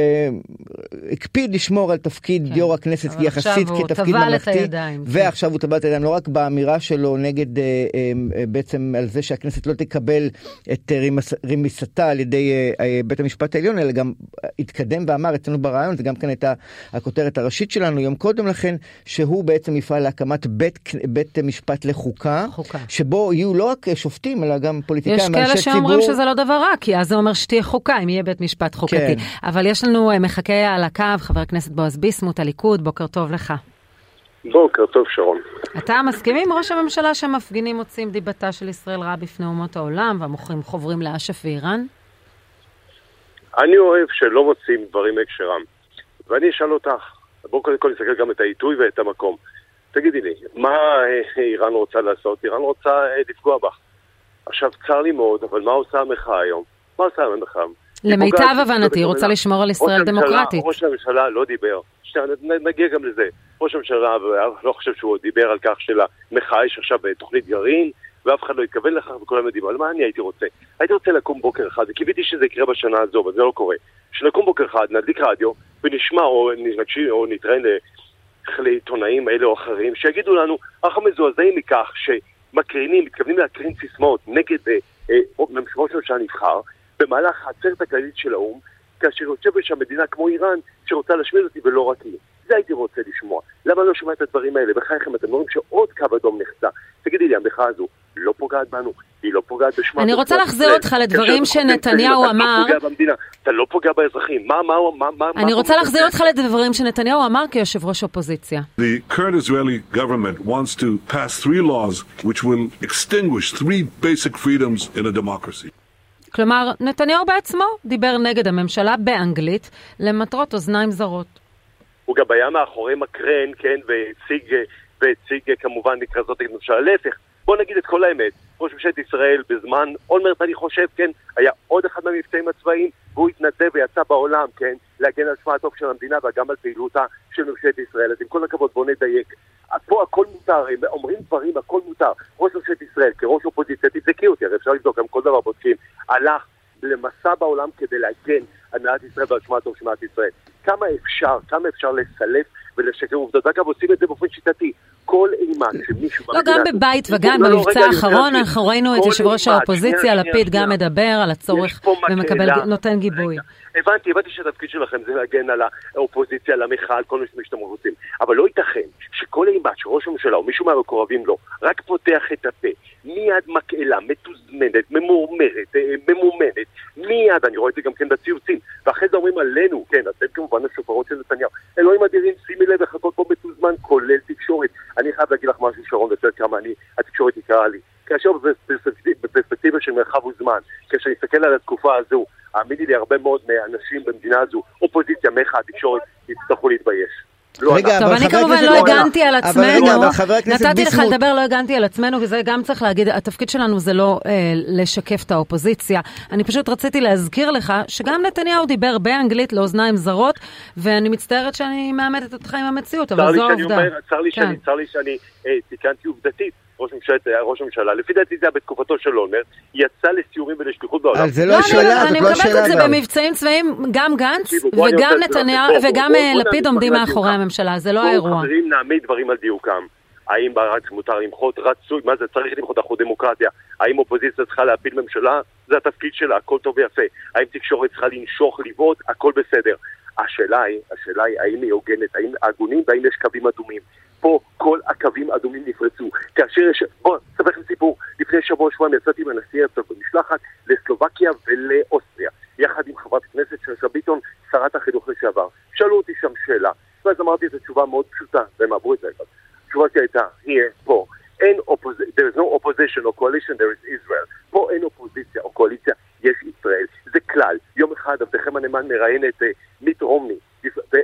הקפיד לשמור על תפקיד כן. יו"ר הכנסת יחסית כתפקיד ממלכתי, כן. ועכשיו הוא טבע את הידיים לא רק באמירה שלו נגד uh, uh, בעצם על זה שהכנסת לא תקבל את uh, רמיסתה על ידי uh, uh, בית המשפט העליון, אלא גם התקדם ואמר אצלנו ברעיון, זה גם כאן הייתה הכותרת הראשית שלנו יום קודם לכן, שהוא בעצם יפעל להקמת בית, בית משפט לחוקה, חוקה. שבו יהיו לא רק שופטים, אלא גם פוליטיקאים, אנשי ציבור. יש כאלה שאומרים שזה לא דבר רע, כי אז זה אומר שתהיה חוקה, אם יהיה בית משפט חוקתי. כן. אבל יש לנו אה, מחכה על הקו, חבר הכנסת בועז ביסמוט, הליכוד, בוקר טוב לך. בוקר טוב, שרון. אתה מסכים עם ראש הממשלה שהמפגינים מוצאים דיבתה של ישראל רעה בפני אומות העולם והמוכרים חוברים לאש"ף ואיראן? אני אוהב שלא מוצאים דברים הקשרם. ואני אשאל אותך, בואו קודם כל נסתכל גם את העיתוי ואת המקום. תגידי לי, מה אה, איראן רוצה לעשות? איראן רוצה אה, לפגוע בך. עכשיו, צר לי מאוד, אבל מה עושה המחאה היום? מה עושה המחאה? למיטב הבנתי, היא רוצה לשמור על ישראל דמוקרטית. ראש הממשלה לא דיבר. נגיע גם לזה. ראש הממשלה לא חושב שהוא דיבר על כך שלמחאה יש עכשיו תוכנית גרעין, ואף אחד לא התכוון לכך וכולם יודעים. אבל מה אני הייתי רוצה? הייתי רוצה לקום בוקר אחד, וקיוויתי שזה יקרה בשנה הזו, אבל זה לא קורה. שנקום בוקר אחד, נדליק רדיו, ונשמע או נקשיב או נתראיין לעיתונאים אלה או אחרים, שיגידו לנו, אנחנו מזועזעים מכך שמקרינים, מתכוונים להקרין סיסמאות נגד אה, אה, ראש הממשלה נבחר, במהלך העצרת הכללית של האו"ם, כאשר יושבת שם מדינה כמו איראן שרוצה להשמיד אותי ולא רק היא. זה הייתי רוצה לשמוע. למה לא שומע את הדברים האלה? בחייכם, אתם אומרים שעוד קו אדום נחצה. תגידי לי, המחאה הזו לא פוגעת בנו? היא לא פוגעת בשמה. אני רוצה להחזיר אותך לדברים שנתניהו אמר. אתה לא פוגע באזרחים. מה, מה, מה, מה... אני רוצה להחזיר אותך לדברים שנתניהו אמר כיושב ראש אופוזיציה. The current Israeli government wants to pass three laws which will extinguish three basic freedoms in a democracy. כלומר, נתניהו בעצמו דיבר נגד הממשלה באנגלית למטרות אוזניים זרות. הוא גם היה מאחורי מקרן, כן, והציג, והציג כמובן כרזות נגד הממשלה. להפך, בוא נגיד את כל האמת, ראש ממשלת ישראל בזמן אולמרט, אני חושב, כן, היה עוד אחד מהמבצעים הצבאיים, והוא התנדב ויצא בעולם, כן, להגן על שמה הטוב של המדינה וגם על פעילותה של ממשלת ישראל. אז עם כל הכבוד, בוא נדייק. פה הכל מותר, הם אומרים דברים, הכל מותר. ראש ממשלת ישראל, כראש אופוזיציה, תבדקי אותי, הרי אפשר לבדוק, גם כל דבר בודקים, הלך למסע בעולם כדי להגן על מדינת ישראל ועל שמה הטוב של מדינת ישראל. כמה אפשר, כמה אפשר לסלף ולשקר עובדות. אגב, עושים את זה באופן שיטתי. כל אימת שמישהו... לא, גם בבית וגם לא, במבצע האחרון, אנחנו ראינו את יושב ראש האופוזיציה, לפיד, גם מדבר על הצורך ומקבל, נותן גיבוי. הבנתי, הבנתי שהתפקיד שלכם זה להגן על האופוזיציה, על המחאה, על כל מה שאתם רוצים. אבל לא ייתכן שכל אימת שראש הממשלה או מישהו מהמקורבים לו רק פותח את הפה, מיד מקהלה, מתוזמנת, ממורמרת, אה, ממומנת, מיד, אני רואה את זה גם כן בציוצים, ואחרי זה אומרים עלינו, כן, אתם כמובן השופרות של נתניהו, אלוהים אדירים, שימי לב איך הכל פה מתוזמן, כולל תקשורת. אני חייב להגיד לך משהו, שרון, יותר כמה אני, התקשורת יקרה לי. כאשר בפרספקטיבה של מרחב וזמן, כאשר אני מסתכל על התקופה הזו, האמיני לי, הרבה מאוד מהאנשים במדינה הזו, אופוזיציה, מחאה, תקשורת, יצטרכו להתבייש. לא רגע, טוב, אני כמובן לא הגנתי על עצמנו, נתתי לך לדבר, לא הגנתי על עצמנו, וזה גם צריך להגיד, התפקיד שלנו זה לא אה, לשקף את האופוזיציה. אני פשוט רציתי להזכיר לך שגם נתניהו דיבר באנגלית לאוזניים זרות, ואני מצטערת שאני מאמתת אותך עם המציאות, אבל זו העובדה. צר לי שאני אה, תיקנתי עובדתית. ראש, ממשלת, ראש הממשלה, לפי דעתי זה היה בתקופתו של אולמרט, יצא לסיורים ולשליחות בעולם. אבל זה לא, לא השאלה, זאת לא השאלה. אני מקבלת את זה במבצעים צבאיים, גם גנץ וגם נתניהו וגם אה, לפיד עומדים מאחורי הממשלה, זה לא האירוע. חברים, נעמיד דברים על דיוקם. האם בארץ מותר למחות? רצוי, מה זה צריך למחות? אנחנו דמוקרטיה. האם אופוזיציה צריכה להפיל ממשלה? זה התפקיד שלה, הכל טוב ויפה. האם תקשורת צריכה לנשוך, לבעוט? הכל בסדר. השאלה היא, השאלה היא האם היא הוגנת, האם הגונים והאם יש קווים אדומים. פה כל הקווים האדומים נפרצו. כאשר יש... בואו, אספר לכם סיפור. לפני שבוע שבועיים יצאתי עם הנשיא הרצוג במשלחת לסלובקיה ולאוסטריה, יחד עם חברת הכנסת שאשא ביטון, שרת החינוך לשעבר. שאלו אותי שם שאלה, ואז אמרתי את התשובה מאוד פשוטה, והם עברו את זה. התשובה שלי הייתה, here, פה, אין אופוזיציה, there is no opposition or coalition, there is Israel. פה אין אופוזיציה או קואליציה, יש ישראל. זה כלל. יום אחד עבדכם הנאמן מראיין את uh, מיט רומני,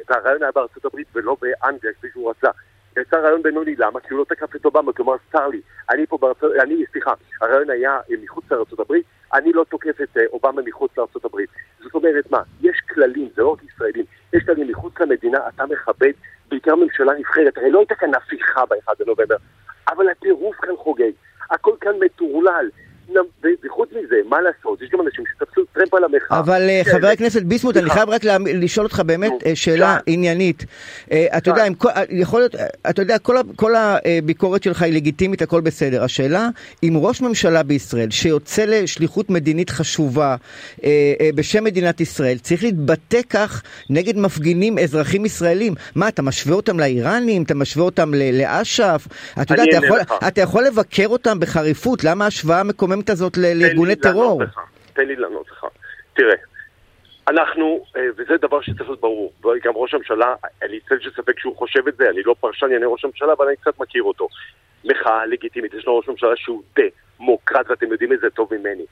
והרעיון היה בארצות הברית ולא באנגליה, כפי שהוא רצה. יצא רעיון בינוני, למה? כי הוא לא תקף את אובמה, כלומר, צר לי, אני פה בארצות, אני, סליחה, הרעיון היה אה, מחוץ לארצות הברית, אני לא תוקף את אה, אובמה מחוץ לארצות הברית. זאת אומרת, מה, יש כללים, זה לא רק ישראלים, יש כללים מחוץ למדינה, אתה מכבד, בעיקר ממשלה נבחרת, הרי לא הייתה כאן הפיכה ב-1 בנובמבר, אבל הטירוף כאן חוגג, הכל כאן מטורלל. וחוץ מזה, מה לעשות, יש גם אנשים שתפסו טרמפ על המחאה. אבל אה, כן, חבר הכנסת ביסמוט, אני חייב רק לשאול אותך באמת אה, שאלה עניינית. אה, אתה יודע, יכול להיות, אתה יודע, כל הביקורת שלך היא לגיטימית, הכל בסדר. השאלה, אם ראש ממשלה בישראל, שיוצא לשליחות מדינית חשובה בשם מדינת ישראל, צריך להתבטא כך נגד מפגינים אזרחים ישראלים. מה, אתה משווה אותם לאיראנים? אתה משווה אותם לאש"ף? אתה יודע, אתה יכול לבקר אותם בחריפות, למה ההשוואה מקוממת? המתלהמת הזאת לארגוני טרור. תן לי לענות לך. תראה, אנחנו, אה, וזה דבר שצריך להיות ברור, גם ראש הממשלה, אין לי צל של ספק שהוא חושב את זה, אני לא פרשן לענייני ראש הממשלה, אבל אני קצת מכיר אותו. מחאה לגיטימית, יש לנו ראש ממשלה שהוא דמוקרט, ואתם יודעים את זה טוב ממני.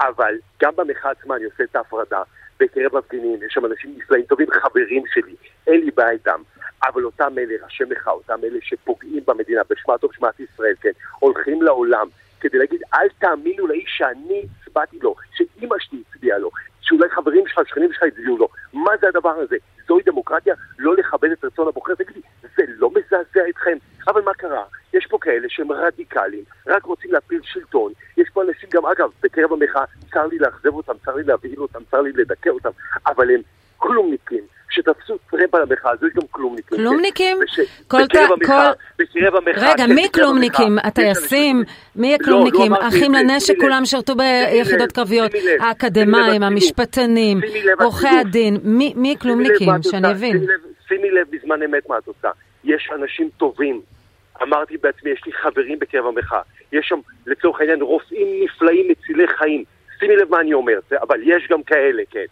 אבל גם במחאה עצמה אני עושה את ההפרדה, בקרב מפגינים, יש שם אנשים נפלאים טובים, חברים שלי, אין לי בעיה איתם. אבל אותם אלה, ראשי מחאה, אותם אלה שפוגעים במדינה, בשמה טוב שמת ישראל, כן, הולכים לעולם כדי להגיד, אל תאמינו לאיש שאני הצבעתי לו, שאימא שלי הצביעה לו, שאולי חברים שלך, שכנים שלך הצביעו לו. מה זה הדבר הזה? זוהי דמוקרטיה? לא לכבד את רצון הבוחר? תגידי, זה לא מזעזע אתכם? אבל מה קרה? יש פה כאלה שהם רדיקליים, רק רוצים להפיל שלטון. יש פה אנשים גם, אגב, בקרב המחאה, צר לי לאכזב אותם, צר לי להבהיל אותם, צר לי לדכא אותם, אבל הם כלומניקים. שתפסו טרמפ על המחאה, הזו יש גם כלומניקים. כלומניקים? בקרב המחאה, בקרב המחאה. רגע, מי כלומניקים? הטייסים? מי הכלומניקים? אחים לנשק כולם שירתו ביחידות קרביות, האקדמאים, המשפטנים, עורכי הדין, מי כלומניקים? שאני אבין. שימי לב בזמן אמת מה את עושה. יש אנשים טובים. אמרתי בעצמי, יש לי חברים בקרב המחאה. יש שם, לצורך העניין, רופאים נפלאים מצילי חיים. שימי לב מה אני אומר, אבל יש גם כאלה, כן.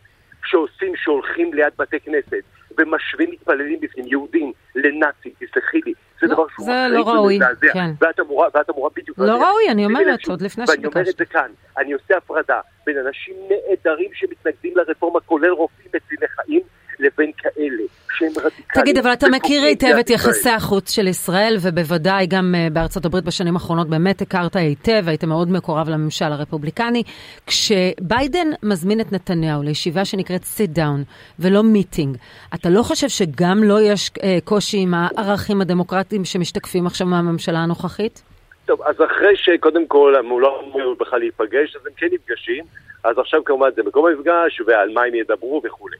שעושים, שהולכים ליד בתי כנסת ומשווים מתפללים בפנים, יהודים, לנאצים, תסלחי לי. זה לא, דבר שהוא זה לא ראוי, כן. ואת אמורה, ואת אמורה בדיוק... לא ראוי, אני אומרת, עוד לפני שביקשתי. ואני אומר את זה כאן, אני עושה הפרדה בין אנשים נהדרים שמתנגדים לרפורמה, כולל רופאים מצילי חיים, לבין כאלה שהם רדיקליים. תגיד, אבל אתה מכיר היטב את יחסי החוץ של ישראל, ובוודאי גם uh, בארצות הברית בשנים האחרונות באמת הכרת היטב, היית מאוד מקורב לממשל הרפובליקני. כשביידן מזמין את נתניהו לישיבה שנקראת sit down ולא meeting, אתה לא חושב שגם לו לא יש uh, קושי עם הערכים הדמוקרטיים שמשתקפים עכשיו מהממשלה הנוכחית? טוב, אז אחרי שקודם כל הוא לא אמור בכלל להיפגש, אז הם כן נפגשים, אז עכשיו כמובן זה מקום המפגש ועל מה הם ידברו וכולי.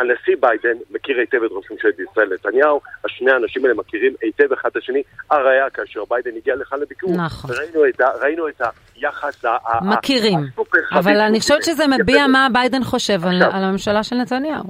הנשיא ביידן מכיר היטב את ראש ממשלת ישראל נתניהו, השני האנשים האלה מכירים היטב אחד את השני. הראיה כאשר ביידן הגיע לכאן לביקור, נכון. ראינו את, ראינו את היחס מכירים, אבל אני חושבת שזה מביע מה ביידן חושב על, על הממשלה של נתניהו.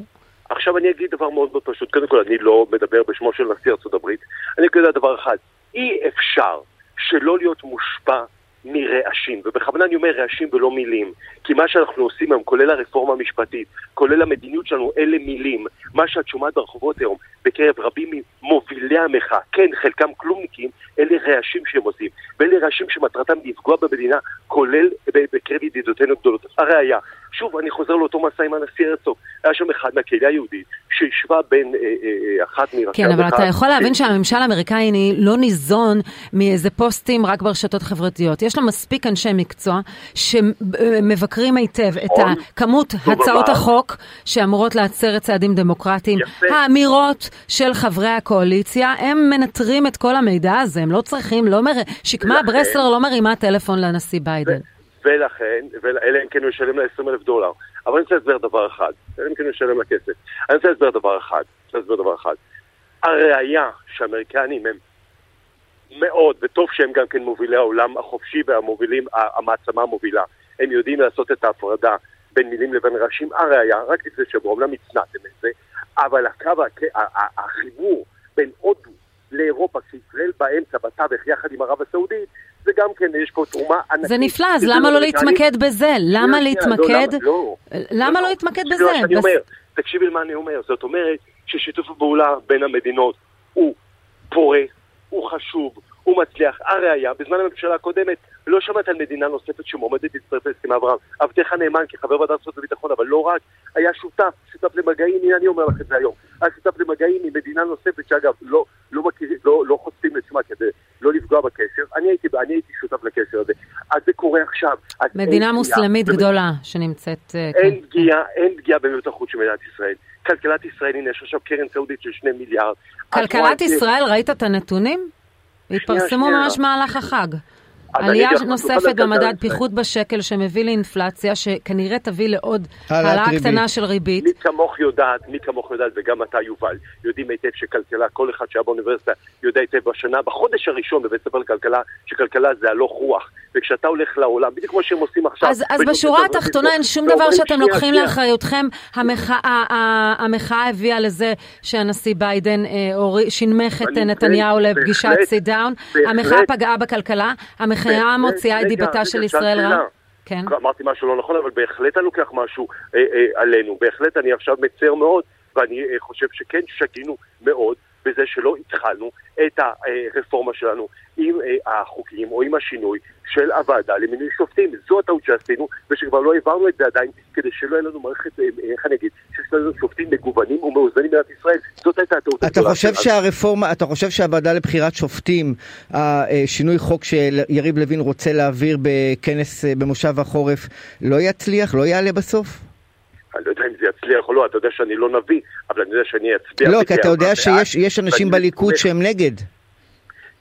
עכשיו אני אגיד דבר מאוד מאוד פשוט, קודם כל אני לא מדבר בשמו של נשיא ארצות הברית, אני אגיד דבר אחד, אי אפשר שלא להיות מושפע מרעשים, ובכוונה אני אומר רעשים ולא מילים, כי מה שאנחנו עושים היום, כולל הרפורמה המשפטית, כולל המדיניות שלנו, אלה מילים. מה שאת שומעת ברחובות היום, בקרב רבים ממובילי המחאה, כן, חלקם כלומניקים, אלה רעשים שהם עושים, ואלה רעשים שמטרתם לפגוע במדינה, כולל בקרב ידידותינו גדולות. הראיה, שוב, אני חוזר לאותו מסע עם הנשיא הרצוג, היה שם אחד מהקהילה היהודית, שהשווה בין אה, אה, אה אחת מראשי כן, אבל אתה יכול להבין שהממשל האמריקאי לא ניזון מאיזה פוסטים רק ברשתות חברתיות. יש לו מספיק אנשי מקצוע שמבקרים היטב את נכון. כמות הצעות החוק שאמורות לעצר את צעדים דמוקרטיים. האמירות של חברי הקואליציה, הם מנטרים את כל המידע הזה, הם לא צריכים, לא מר... שקמה ברסלר לא מרימה טלפון לנשיא ביידן. ולכן, אלא אם כן הוא ישלם לה 20 אלף דולר. אבל אני רוצה להסביר דבר אחד, אלא אם כן הוא ישלם לה כסף. אני רוצה להסביר דבר אחד, אני רוצה להסביר דבר אחד. הראיה שהאמריקנים הם מאוד, וטוב שהם גם כן מובילי העולם החופשי והמובילים, המעצמה המובילה. הם יודעים לעשות את ההפרדה בין מילים לבין ראשים. הראיה, רק לפני שבוע, אומנם הצנעתם את זה, אבל הקו, החיבור בין הודו לאירופה, כשישראל באמצע, בתווך, יחד עם ערב הסעודית, זה גם כן, יש פה תרומה ענקית. זה נפלא, אז למה לא להתמקד בזה? למה להתמקד? למה לא להתמקד בזה? תקשיבי למה אני אומר, זאת אומרת ששיתוף הפעולה בין המדינות הוא פורה, הוא חשוב, הוא מצליח. הראיה, בזמן הממשלה הקודמת לא שמעת על מדינה נוספת שמועמדת להצטרף להסכמי אברהם. עבדך נאמן כחבר ועדת חוץ וביטחון, אבל לא רק, היה שותף, שותף למגעים, הנה אני אומר לך את זה היום. היה שותף למגעים עם מדינה נוספת, שאגב, לא, לא מכירים, לא, לא חושפים לשמה כדי לא לפגוע בקשר. אני הייתי, אני הייתי שותף לקשר הזה. אז זה קורה עכשיו. מדינה מוסלמית גדולה שנמצאת... אה, אין כן. פגיעה, אין פגיעה במדינות החוץ של מדינת ישראל. כלכלת ישראל, הנה יש עכשיו קרן סעודית של שני מיליארד. כלכלת ישראל, ראית את הנתונים? התפרסמו ממש מהלך החג. עלייה נוספת במדד פיחות בשקל שמביא לאינפלציה, שכנראה תביא לעוד העלאה קטנה של ריבית. מי כמוך יודעת, מי כמוך יודעת, וגם אתה יובל, יודעים היטב שכלכלה, כל אחד שהיה באוניברסיטה יודע היטב בשנה, בחודש הראשון בבית ספר לכלכלה, שכלכלה זה הלוך רוח. וכשאתה הולך לעולם, בדיוק כמו שהם עושים עכשיו. אז, אז בשורה התחתונה אין שום דבר שאתם לוקחים לאחריותכם. המחאה הביאה לזה שהנשיא ביידן אה, שהנמיך את נתניהו לפגישת sit down. המחאה פגעה בכלכלה. המחאה מוציאה את דיבתה של ישראל רעה. כן. אמרתי משהו לא נכון, אבל בהחלט אני לוקח משהו אה, אה, עלינו. בהחלט אני עכשיו מצר מאוד, ואני אה, חושב שכן שגינו מאוד בזה שלא התחלנו את הרפורמה שלנו עם אה, החוקים או עם השינוי של הוועדה למינוי שופטים. זו הטעות שעשינו, ושכבר לא העברנו את זה עדיין, כדי שלא יהיה לנו מערכת, אה, אה, איך אני אגיד, שיש לנו שופטים מגוונים ומאוזנים במדינת ישראל. זאת הייתה הטעות אתה חושב שהרפורמה, אתה חושב שהוועדה לבחירת שופטים, השינוי חוק שיריב לוין רוצה להעביר בכנס במושב החורף, לא יצליח, לא יעלה בסוף? אני לא יודע אם זה יצליח או לא, אתה יודע שאני לא נביא, אבל אני יודע שאני אצביע. לא, כי אתה יודע שיש אנשים בליכוד שהם נגד.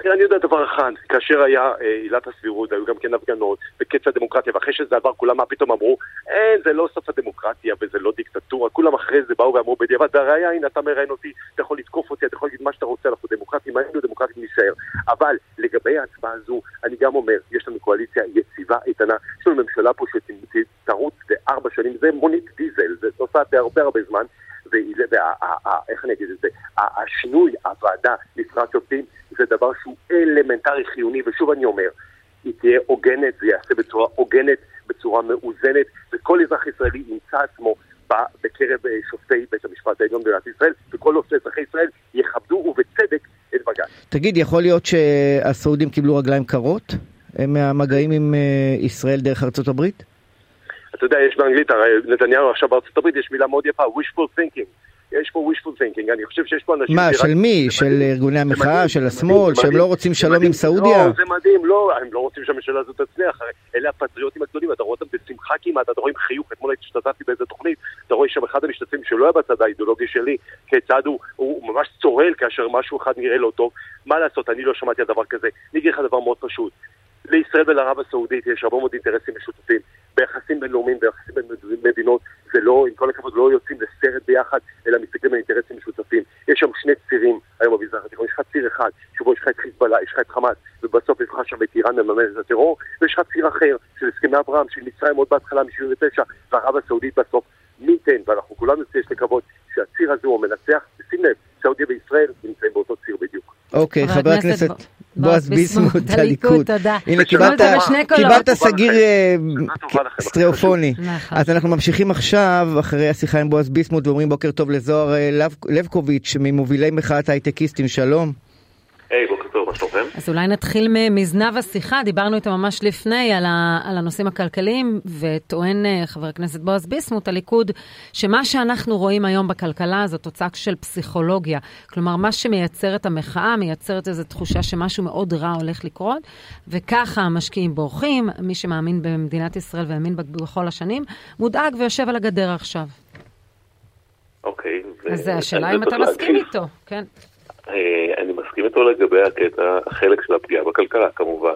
תראה, אני יודע דבר אחד, כאשר היה אה, עילת הסבירות, היו גם כן הפגנות, וקץ הדמוקרטיה, ואחרי שזה עבר, כולם מה פתאום אמרו, אין, זה לא סוף הדמוקרטיה וזה לא דיקטטורה, כולם אחרי זה באו ואמרו בדיעבד, והראיה, הנה אתה מראיין אותי, אתה יכול לתקוף אותי, אתה יכול להגיד מה שאתה רוצה, אנחנו דמוקרטים, היינו דמוקרטים נישאר. אבל לגבי ההצבעה הזו, אני גם אומר, יש לנו קואליציה יציבה, איתנה, יש לנו ממשלה פה שתרוץ בארבע שנים, זה מונית דיזל, זה עושה הרבה הרבה זמן. ואיך אני אגיד את זה, השינוי, הוועדה לבחירת שופטים, זה דבר שהוא אלמנטרי חיוני, ושוב אני אומר, היא תהיה הוגנת, זה ייעשה בצורה הוגנת, בצורה מאוזנת, וכל אזרח ישראלי ימצא עצמו בקרב אה, שופטי בית המשפט העליון במדינת ישראל, וכל עושי אזרחי ישראל יכבדו ובצדק את בג"ץ. תגיד, יכול להיות שהסעודים קיבלו רגליים קרות אה, מהמגעים עם אה, ישראל דרך ארצות הברית? אתה יודע, יש באנגלית, הרי נתניהו עכשיו בארצות הברית, יש מילה מאוד יפה, wishful thinking. יש פה wishful thinking, אני חושב שיש פה אנשים... מה, של מי? של ארגוני המחאה, של השמאל, שהם לא רוצים שלום עם סעודיה? לא, זה מדהים, לא, הם לא רוצים שהממשלה הזאת תצליח, אלה הפטריוטים הגדולים, אתה רואה אותם בשמחה כמעט, אתה רואה עם חיוך, אתמול השתתפתי באיזה תוכנית, אתה רואה שם אחד המשתתפים שלא היה בצד האידיאולוגי שלי, כיצד הוא, הוא ממש צורל כאשר משהו אחד נראה לא טוב, מה לעשות, אני לא שמעתי על דבר כזה, אני אגיד לך דבר מאוד פשוט, לישראל ולערב הסעודית יש הרבה מאוד אינטרסים משותפים. ביחסים בינלאומיים, ביחסים בין מדינות, זה לא, עם כל הכבוד, לא יוצאים לסרט ביחד, אלא מסתכלים על אינטרסים משותפים. יש שם שני צירים היום במזרח התיכון, יש לך ציר אחד, שבו יש לך את חיזבאללה, יש לך את חמאס, ובסוף יש לך שם את איראן מממנת את הטרור, ויש לך ציר אחר, של הסכמי אברהם, של מצרים עוד בהתחלה מ-79, וערב הסעודית בסוף. מי ייתן, ואנחנו כולנו יש לקוות שהציר הזה הוא המנצח, ושים לב, סעודיה וישראל נמצאים באותו ציר בדיוק. אוקיי, חבר הכנסת בועז ביסמוט, הליכוד. תודה. הנה, קיבלת סגיר אה, סטריאופוני. נכון. אז אנחנו ממשיכים עכשיו, אחרי השיחה עם בועז ביסמוט, ואומרים בוקר טוב לזוהר אה, לבקוביץ', ממובילי מחאת הייטקיסטים, שלום. היי, בוקר טוב, מה שלומכם? אז אולי נתחיל מזנב השיחה, דיברנו איתו ממש לפני על, ה, על הנושאים הכלכליים, וטוען אה, חבר הכנסת בועז ביסמוט, הליכוד, שמה שאנחנו רואים היום בכלכלה זו תוצאה של פסיכולוגיה. כלומר, מה שמייצר את המחאה, מייצרת איזו תחושה שמשהו מאוד רע הולך לקרות, וככה המשקיעים בורחים, מי שמאמין במדינת ישראל והאמין בכל השנים, מודאג ויושב על הגדר עכשיו. אוקיי. אז השאלה אם אתה מסכים איתו, כן. אה, אני מסכים איתו לגבי הקטע, החלק של הפגיעה בכלכלה כמובן.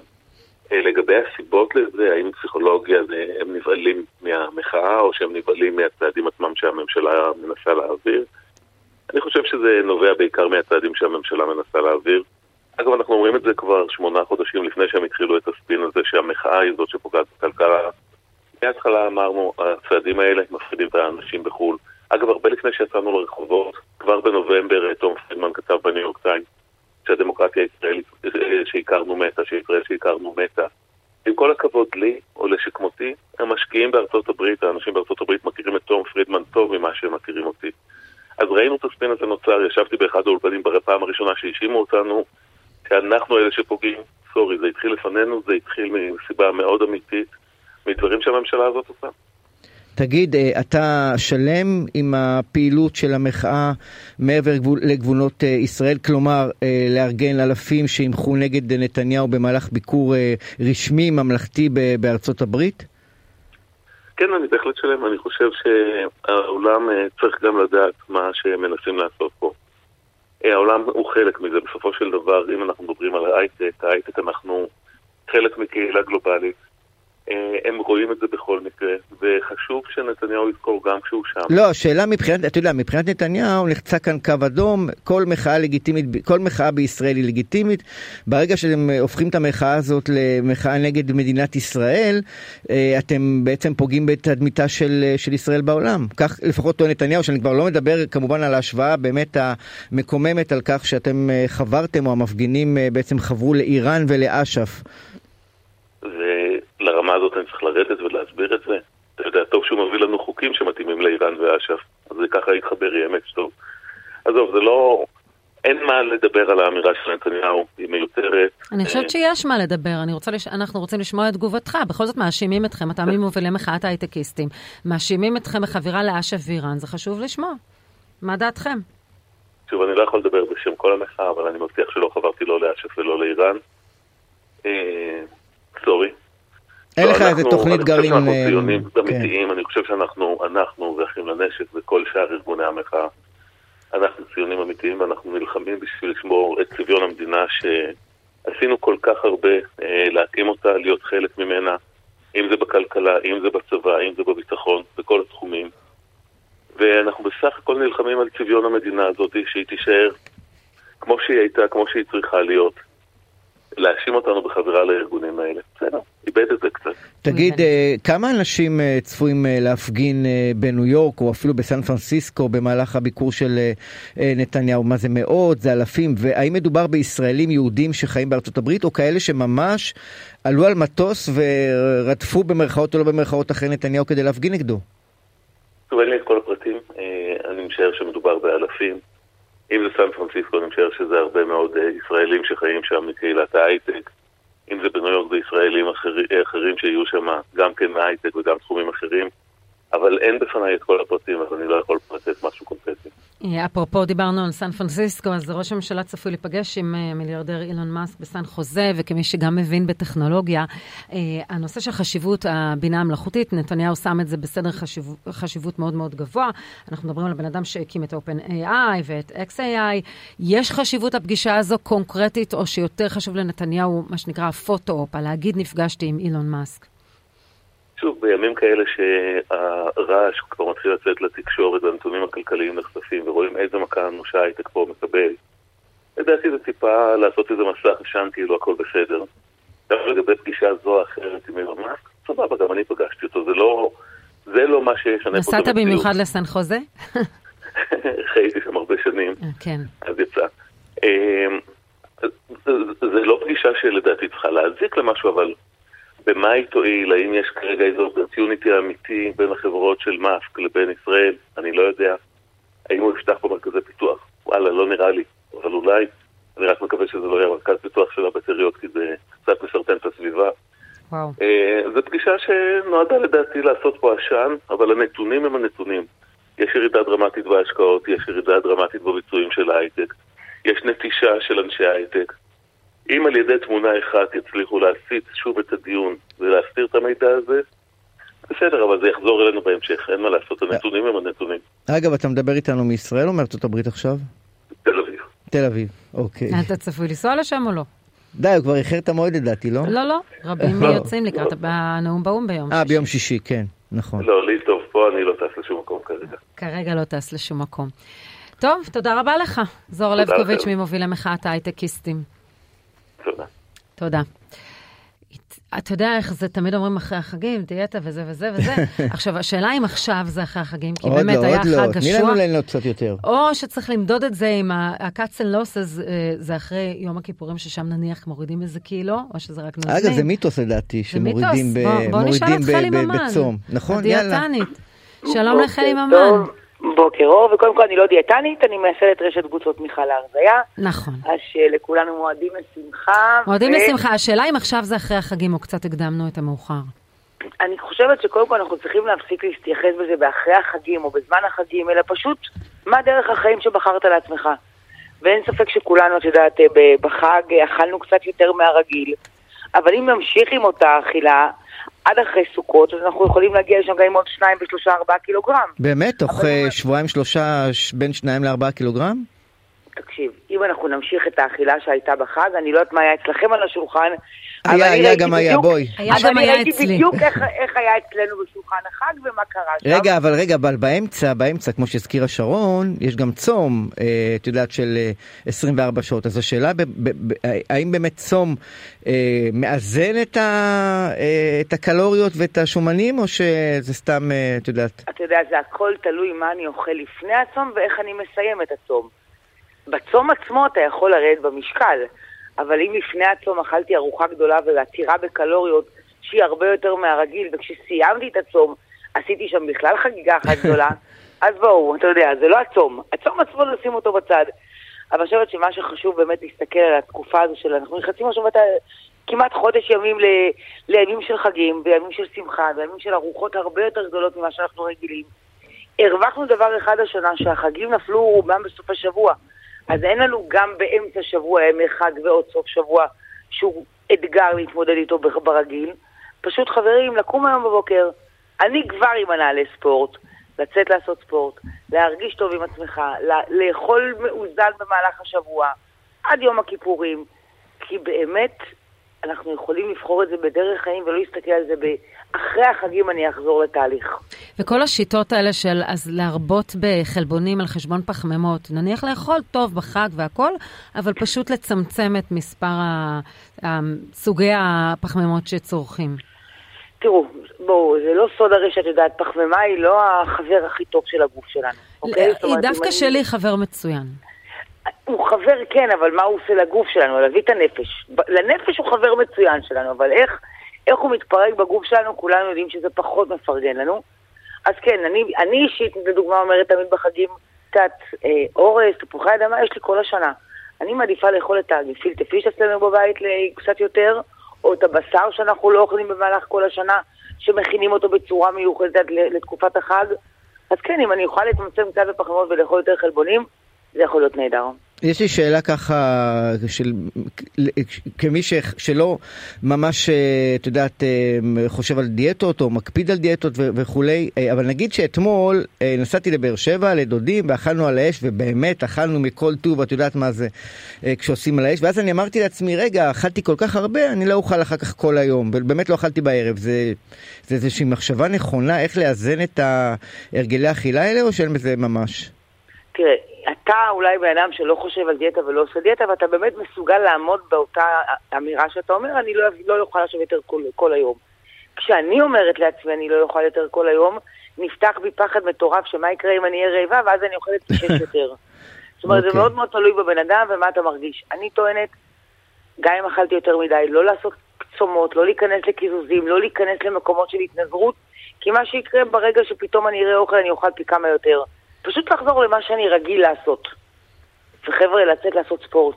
אה, לגבי הסיבות לזה, האם פסיכולוגיה הם נבהלים מהמחאה או שהם נבהלים מהצעדים עצמם שהממשלה מנסה להעביר? אני חושב שזה נובע בעיקר מהצעדים שהממשלה מנסה להעביר. אגב, אנחנו אומרים את זה כבר שמונה חודשים לפני שהם התחילו את הספין הזה שהמחאה היא זאת שפוגעת בכלכלה. מההתחלה אמרנו, הצעדים האלה מפחידים את האנשים בחו"ל. אגב, הרבה לפני שיצאנו לרחובות, כבר בנובמבר תום פרידמן כתב בניו יורק טיים שהדמוקרטיה הישראלית שהכרנו מתה, שישראל שהכרנו מתה. עם כל הכבוד לי, או לשכמותי, המשקיעים בארצות הברית, האנשים בארצות הברית מכירים את תום פרידמן טוב ממה שהם מכירים אותי. אז ראינו את הספין הזה נוצר, ישבתי באחד האולפנים בפעם הראשונה שהאשימו אותנו שאנחנו אלה שפוגעים. סורי, זה התחיל לפנינו, זה התחיל מסיבה מאוד אמיתית, מדברים שהממשלה הזאת עושה. תגיד, אה, אתה שלם עם הפעילות של המחאה מעבר לגבולות אה, ישראל? כלומר, אה, לארגן אלפים שימחו נגד נתניהו במהלך ביקור רשמי, ממלכתי בארצות הברית? כן, אני בהחלט שלם. אני חושב שהעולם צריך גם לדעת מה שמנסים לעשות פה. העולם הוא חלק מזה. בסופו של דבר, אם אנחנו מדברים על ההייטק, ההייטק אנחנו חלק מקהילה גלובלית. אה, הם רואים את זה בכל מקרה, וחשוב שנתניהו יזכור גם כשהוא שם. לא, השאלה מבחינת, אתה יודע, מבחינת נתניהו נחצה כאן קו אדום, כל מחאה לגיטימית, כל מחאה בישראל היא לגיטימית. ברגע שאתם הופכים את המחאה הזאת למחאה נגד מדינת ישראל, אה, אתם בעצם פוגעים בתדמיתה של, של ישראל בעולם. כך לפחות טוען נתניהו, שאני כבר לא מדבר כמובן על ההשוואה באמת המקוממת על כך שאתם אה, חברתם, או המפגינים בעצם חברו לאיראן ולאש"ף. לרמה הזאת אני צריך לרדת ולהסביר את זה. אתה יודע, טוב שהוא מביא לנו חוקים שמתאימים לאיראן ואש"ף, אז זה ככה יתחבר, יהיה אמת טוב. עזוב, זה לא... אין מה לדבר על האמירה של נתניהו, היא מיותרת. אני חושבת אה, שיש מה לדבר, אני רוצה לש... אנחנו רוצים לשמוע את תגובתך. בכל זאת מאשימים אתכם, אתה ממובילי מחאת ההייטקיסטים, מאשימים אתכם בחבירה לאש"ף ואיראן, זה חשוב לשמוע. מה דעתכם? שוב, אני לא יכול לדבר בשם כל המחאה, אבל אני מבטיח שלא חברתי לא לאש"ף ולא לאיראן. אה, סורי, אין לך איזה תוכנית גרעין... אני חושב שאנחנו ציונים אה, אמיתיים, כן. אני חושב שאנחנו, אנחנו ואחים לנשק וכל שאר ארגוני המחאה, אנחנו ציונים אמיתיים ואנחנו נלחמים בשביל לשמור את צביון המדינה שעשינו כל כך הרבה אה, להקים אותה, להיות חלק ממנה, אם זה בכלכלה, אם זה בצבא, אם זה בביטחון, בכל התחומים. ואנחנו בסך הכל נלחמים על צביון המדינה הזאת, שהיא תישאר כמו שהיא הייתה, כמו שהיא צריכה להיות. להאשים אותנו בחברה לארגונים האלה. בסדר, איבד את זה קצת. תגיד, אה, כמה אנשים אה, צפויים אה, להפגין בניו יורק או אפילו בסן פרנסיסקו במהלך הביקור של נתניהו? מה זה מאות? זה אלפים? והאם מדובר בישראלים יהודים שחיים בארצות הברית או כאלה שממש עלו על מטוס ורדפו במרכאות או לא במרכאות אחרי נתניהו כדי להפגין נגדו? טוב, אין לי את כל הפרטים. אני משער שמדובר באלפים. אם זה סן פרנסיסקו, אני משער שזה הרבה מאוד אה, ישראלים שחיים שם מקהילת ההייטק. אם זה בניו יורק זה ישראלים אחר, אחרים שיהיו שם גם כן מהייטק וגם תחומים אחרים. אבל אין בפניי את כל הפרטים, אז אני לא יכול לתת משהו קונקרטי. אה, אפרופו דיברנו על סן פרנסיסקו, אז ראש הממשלה צפוי להיפגש עם אה, מיליארדר אילון מאסק בסן חוזה, וכמי שגם מבין בטכנולוגיה, אה, הנושא של חשיבות הבינה המלאכותית, נתניהו שם את זה בסדר חשיב, חשיבות מאוד מאוד גבוה. אנחנו מדברים על הבן אדם שהקים את OpenAI ואת XAI. יש חשיבות הפגישה הזו קונקרטית, או שיותר חשוב לנתניהו, מה שנקרא הפוטו-אופ, על להגיד נפגשתי עם אילון מאסק? שוב, בימים כאלה שהרעש כבר מתחיל לצאת לתקשורת והנתונים הכלכליים נחשפים ורואים איזה מכה אנושה הייטק פה מקבל, לדעתי זה טיפה לעשות איזה מסך עשן כאילו הכל בסדר. גם לגבי פגישה זו או אחרת עם אילון מאסק, סבבה, גם אני פגשתי אותו, זה לא, זה לא מה שישנה פה את המציאות. נסעת במיוחד לסן חוזה? (laughs) חייתי שם הרבה שנים, אה, כן. אז יצא. אמ, זה לא פגישה שלדעתי צריכה להזיק למשהו, אבל במה היא תועיל? האם יש כרגע איזו אופרטיוניטי אמיתי בין החברות של מאסק לבין ישראל? אני לא יודע. האם הוא יפתח פה מרכזי פיתוח? וואלה, לא נראה לי, אבל אולי. אני רק מקווה שזה לא יהיה מרכז פיתוח של הבטריות, כי זה קצת מסרטן את הסביבה. וואו. Uh, זו פגישה שנועדה לדעתי לעשות פה עשן, אבל הנתונים הם הנתונים. יש ירידה דרמטית בהשקעות, יש ירידה דרמטית בביצועים של ההייטק, יש נטישה של אנשי ההייטק. אם על ידי תמונה אחת יצליחו להסיט שוב את הדיון ולהסתיר את המידע הזה, בסדר, אבל זה יחזור אלינו בהמשך, אין מה לעשות, הנתונים הם הנתונים. אגב, אתה מדבר איתנו מישראל או מארצות הברית עכשיו? תל אביב. תל אביב, אוקיי. אתה צפוי לנסוע לשם או לא? די, הוא כבר איחר את המועד לדעתי, לא? לא, לא, רבים יוצאים לקראת הנאום באו"ם ביום שישי. אה, ביום שישי, כן, נכון. לא, לי טוב, פה אני לא טס לשום מקום כרגע. כרגע לא טס לשום מקום. טוב, תודה רבה לך, זוהר לבקוביץ' ממובילי מחאת ההייטקיסטים. תודה. תודה. אתה יודע איך זה, תמיד אומרים אחרי החגים, דיאטה וזה וזה וזה. (laughs) עכשיו, השאלה אם עכשיו זה אחרי החגים, כי באמת לא, היה חג לא. קשוח. תני לנו ליהנות קצת יותר. או שצריך למדוד את זה עם ה-cuts and losses, אה, זה אחרי יום הכיפורים, ששם נניח מורידים איזה קילו, או שזה רק נוזלים. אגב, זה מיתוס לדעתי, שמורידים בוא, בוא נשאל את חלי ממן, בצום. נכון, יאללה. שלום לחלי ממן. בוקר אור, וקודם כל אני לא דיאטנית, אני מייסדת רשת קבוצות מיכל ההרזיה. נכון. אז שלכולנו מועדים לשמחה. מועדים ו... לשמחה, השאלה אם עכשיו זה אחרי החגים או קצת הקדמנו את המאוחר. אני חושבת שקודם כל אנחנו צריכים להפסיק להתייחס בזה באחרי החגים או בזמן החגים, אלא פשוט מה דרך החיים שבחרת לעצמך. ואין ספק שכולנו, את יודעת, בחג אכלנו קצת יותר מהרגיל, אבל אם נמשיך עם אותה אכילה, עד אחרי סוכות, אז אנחנו יכולים להגיע לשם גם עם עוד שניים ושלושה ארבעה קילוגרם. באמת? תוך uh, שבועיים שלושה בין שניים לארבעה קילוגרם? תקשיב, אם אנחנו נמשיך את האכילה שהייתה בחג, אני לא יודעת מה היה אצלכם על השולחן, היה, היה גם היה, בואי. היה גם היה אצלי. אבל אני ראיתי בדיוק איך, איך היה אצלנו בשולחן החג ומה קרה שם. רגע, אבל רגע, אבל באמצע, באמצע, כמו שהזכירה שרון, יש גם צום, אה, את יודעת, של אה, 24 שעות. אז השאלה, ב, ב, ב, האם באמת צום אה, מאזן את, ה, אה, את הקלוריות ואת השומנים, או שזה סתם, אה, את יודעת? אתה יודע, זה הכל תלוי מה אני אוכל לפני הצום ואיך אני מסיים את הצום. בצום עצמו אתה יכול לרדת במשקל. אבל אם לפני הצום אכלתי ארוחה גדולה ועתירה בקלוריות, שהיא הרבה יותר מהרגיל, וכשסיימתי את הצום, עשיתי שם בכלל חגיגה אחת (laughs) גדולה, אז בואו, אתה יודע, זה לא הצום. הצום עצמו לשים אותו בצד. אבל אני חושבת שמה שחשוב באמת להסתכל על התקופה הזו של... אנחנו נכנסים עכשיו את כמעט חודש ימים ל... לימים של חגים, וימים של שמחה, וימים של ארוחות הרבה יותר גדולות ממה שאנחנו רגילים. הרווחנו דבר אחד השנה, שהחגים נפלו רובם בסופי שבוע. אז אין לנו גם באמצע שבוע ימי חג ועוד סוף שבוע שהוא אתגר להתמודד איתו ברגיל. פשוט חברים, לקום היום בבוקר, אני כבר עם מנהלי ספורט, לצאת לעשות ספורט, להרגיש טוב עם עצמך, לאכול מאוזן במהלך השבוע, עד יום הכיפורים, כי באמת אנחנו יכולים לבחור את זה בדרך חיים ולא להסתכל על זה ב... אחרי החגים אני אחזור לתהליך. וכל השיטות האלה של אז להרבות בחלבונים על חשבון פחמימות, נניח לאכול טוב בחג והכל, אבל פשוט לצמצם את מספר ה... סוגי הפחמימות שצורכים. תראו, בואו, זה לא סוד הרי שאת יודעת, פחמימה היא לא החבר הכי טוב של הגוף שלנו. אוקיי? היא דווקא שלי חבר מצוין. הוא חבר כן, אבל מה הוא עושה לגוף שלנו? להביא את הנפש. לנפש הוא חבר מצוין שלנו, אבל איך, איך הוא מתפרק בגוף שלנו, כולנו יודעים שזה פחות מפרגן לנו. אז כן, אני, אני אישית, לדוגמה, אומרת תמיד בחגים, קצת אה, אורז, תפוחי אדמה, יש לי כל השנה. אני מעדיפה לאכול את הגפילטה פיש אצלנו בבית קצת יותר, או את הבשר שאנחנו לא אוכלים במהלך כל השנה, שמכינים אותו בצורה מיוחדת לתקופת החג. אז כן, אם אני אוכל לצמצם קצת בפחמות ולאכול יותר חלבונים, זה יכול להיות נהדר. יש לי שאלה ככה, של, כמי ש, שלא ממש, אה, את יודעת, אה, חושב על דיאטות או מקפיד על דיאטות ו, וכולי, אה, אבל נגיד שאתמול נסעתי לבאר שבע לדודים ואכלנו על האש, ובאמת אכלנו מכל טוב, את יודעת מה זה כשעושים על האש, ואז אני אמרתי לעצמי, רגע, אכלתי כל כך הרבה, אני לא אוכל אחר כך כל היום, ובאמת לא אכלתי בערב. זה, זה איזושהי מחשבה נכונה איך לאזן את הרגלי האכילה האלה, או שאין בזה ממש? תראה, אתה אולי בן אדם שלא חושב על דיאטה ולא עושה דיאטה, ואתה באמת מסוגל לעמוד באותה אמירה שאתה אומר, אני לא, לא אוכל עכשיו יותר כל, כל היום. כשאני אומרת לעצמי, אני לא אוכל יותר כל היום, נפתח בי פחד מטורף שמה יקרה אם אני אהיה רעבה, ואז אני אוכלת שש (laughs) יותר. זאת אומרת, okay. זה אוקיי. מאוד מאוד תלוי בבן אדם ומה אתה מרגיש. אני טוענת, גם אם אכלתי יותר מדי, לא לעשות צומות, לא להיכנס לקיזוזים, לא להיכנס למקומות של התנזרות, כי מה שיקרה ברגע שפתאום אני אראה אוכל, אני אוכל פי כמה יותר. פשוט לחזור למה שאני רגיל לעשות. וחבר'ה, לצאת לעשות ספורט.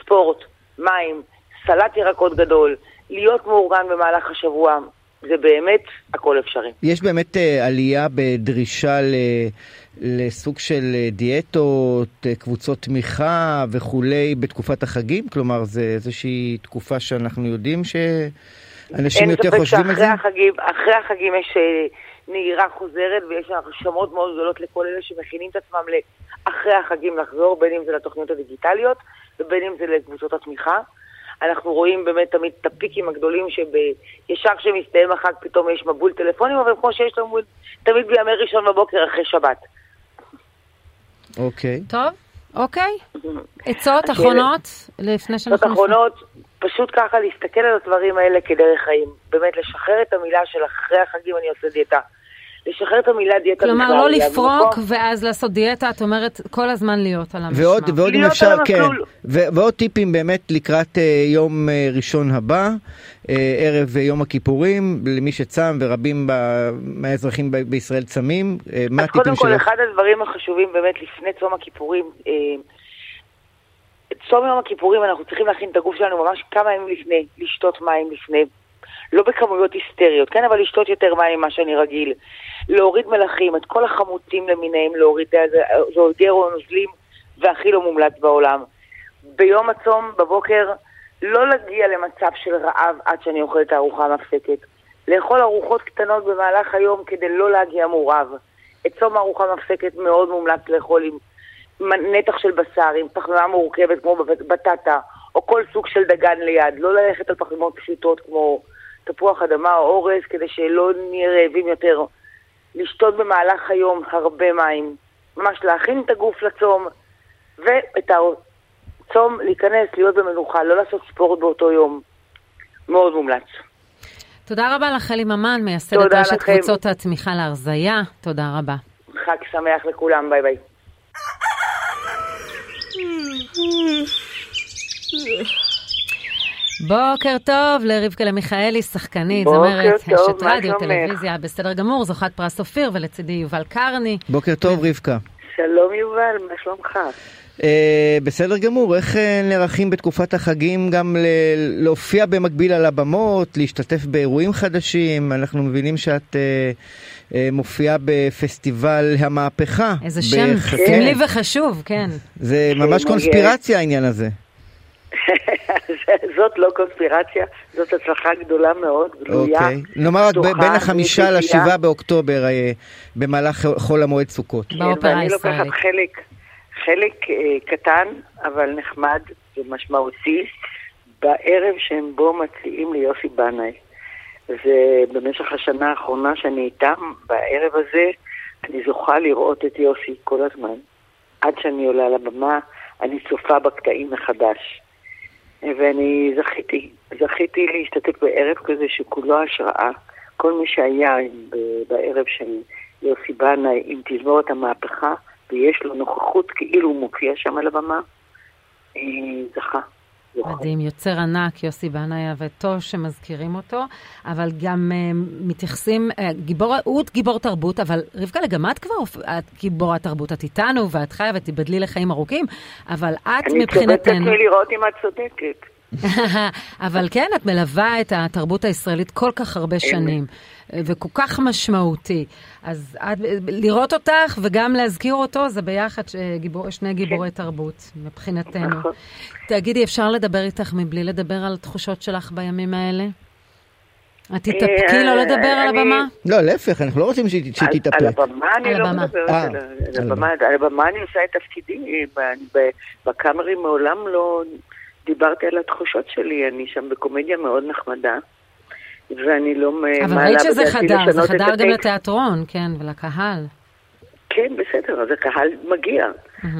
ספורט, מים, סלט ירקות גדול, להיות מאורגן במהלך השבוע, זה באמת הכל אפשרי. יש באמת uh, עלייה בדרישה ל... לסוג של אה, דיאטות, אה, קבוצות תמיכה וכולי בתקופת החגים? כלומר, זה איזושהי תקופה שאנחנו יודעים שאנשים יותר חושבים על זה? אין ספק שאחרי החגים, החגים יש נהירה חוזרת, ויש הרשמות מאוד גדולות לכל אלה שמכינים את עצמם לאחרי החגים לחזור, בין אם זה לתוכניות הדיגיטליות ובין אם זה לקבוצות התמיכה. אנחנו רואים באמת תמיד את הפיקים הגדולים שישר כשמסתיים החג פתאום יש מבול טלפונים, אבל כמו שיש לנו תמיד בימי ראשון בבוקר אחרי שבת. אוקיי. Okay. טוב, אוקיי. Okay. עצות (laughs) אחרונות לפני שאנחנו... עצות אחרונות, פשוט ככה להסתכל על הדברים האלה כדרך חיים. באמת, לשחרר את המילה של אחרי החגים אני עושה דיאטה. לשחרר את המילה דיאטה כלומר, לא לפרוק ואז לעשות דיאטה, את אומרת כל הזמן להיות על המשמר. ועוד, ועוד אם אפשר, כן, ו- ועוד טיפים באמת לקראת uh, יום uh, ראשון הבא, uh, ערב uh, יום הכיפורים, למי שצם ורבים ב- מהאזרחים ב- בישראל צמים, uh, מה הטיפים שלך? אז קודם כל, אחד הדברים החשובים באמת לפני צום הכיפורים, uh, צום יום הכיפורים אנחנו צריכים להכין את הגוף שלנו ממש כמה ימים לפני, לשתות מים לפני. לא בכמויות היסטריות, כן, אבל לשתות יותר מים ממה שאני רגיל. להוריד מלחים, את כל החמוצים למיניהם, להוריד, זה או נוזלים, והכי לא מומלץ בעולם. ביום הצום, בבוקר, לא להגיע למצב של רעב עד שאני אוכלת הארוחה המפסקת. לאכול ארוחות קטנות במהלך היום כדי לא להגיע מורעב. את צום הארוחה המפסקת מאוד מומלץ לאכול עם נתח של בשר, עם פחמימה מורכבת כמו בטטה, או כל סוג של דגן ליד. לא ללכת על פחמימות פשוטות כמו תפוח אדמה או אורז, כדי שלא נהיה רעבים יותר. לשתות במהלך היום הרבה מים, ממש להכין את הגוף לצום, ואת הצום להיכנס, להיות במנוחה, לא לעשות ספורט באותו יום. מאוד מומלץ. תודה רבה לך, אלי ממן, מייסדת רשת קבוצות התמיכה להרזייה. תודה רבה. חג שמח לכולם, ביי ביי. בוקר טוב לרבקה מיכאלי, שחקנית, זמרת, אשת רדיו, טלוויזיה, בסדר גמור, זוכת פרס אופיר, ולצידי יובל קרני. בוקר טוב, רבקה. שלום יובל, מה שלומך? אה, בסדר גמור, איך אה, נערכים בתקופת החגים גם ל- להופיע במקביל על הבמות, להשתתף באירועים חדשים? אנחנו מבינים שאת אה, מופיעה בפסטיבל המהפכה. איזה שם סמלי כן. וחשוב, כן. זה ממש כן, קונספירציה העניין הזה. (laughs) זאת לא קונספירציה, זאת הצלחה גדולה מאוד, גלויה. אוקיי. נאמר רק בין החמישה לשבעה באוקטובר אה, במהלך חול המועד סוכות. כן, ואני לוקחת חלק, חלק אה, קטן, אבל נחמד ומשמעותי, בערב שהם בו מציעים ליוסי בנאי. ובמשך השנה האחרונה שאני איתם, בערב הזה, אני זוכה לראות את יוסי כל הזמן. עד שאני עולה לבמה, אני צופה בקטעים מחדש. ואני זכיתי, זכיתי להשתתף בערב כזה שכולו השראה. כל מי שהיה בערב של יוסי בנאי עם תזמורת המהפכה, ויש לו נוכחות כאילו הוא מופיע שם על הבמה, זכה. מדהים, יוצר ענק, יוסי בנאי וטוב שמזכירים אותו, אבל גם uh, מתייחסים, uh, גיבור, הוא גיבור תרבות, אבל רבקה, גם את כבר, את גיבורת תרבות, את איתנו, ואת חיה ותיבדלי לחיים ארוכים, אבל את מבחינתנו... אני צודקת מלראות אם את צודקת. (laughs) אבל כן, את מלווה את התרבות הישראלית כל כך הרבה שנים, וכל כך משמעותי. אז את, לראות אותך וגם להזכיר אותו, זה ביחד גיבור, שני גיבורי כן. תרבות, מבחינתנו. נכון. תגידי, אפשר לדבר איתך מבלי לדבר על התחושות שלך בימים האלה? את תתאפקי לא לדבר על הבמה? לא, להפך, אנחנו לא רוצים שהיא תתאפק. על הבמה אני לא מדברת, אה, על הבמה אני עושה את תפקידי, בקאמרי מעולם לא דיברתי על התחושות שלי, אני שם בקומדיה מאוד נחמדה. ואני לא מעלה אבל ראית שזה חדר, זה חדר גם לתיאטרון, כן, ולקהל. כן, בסדר, אז הקהל מגיע.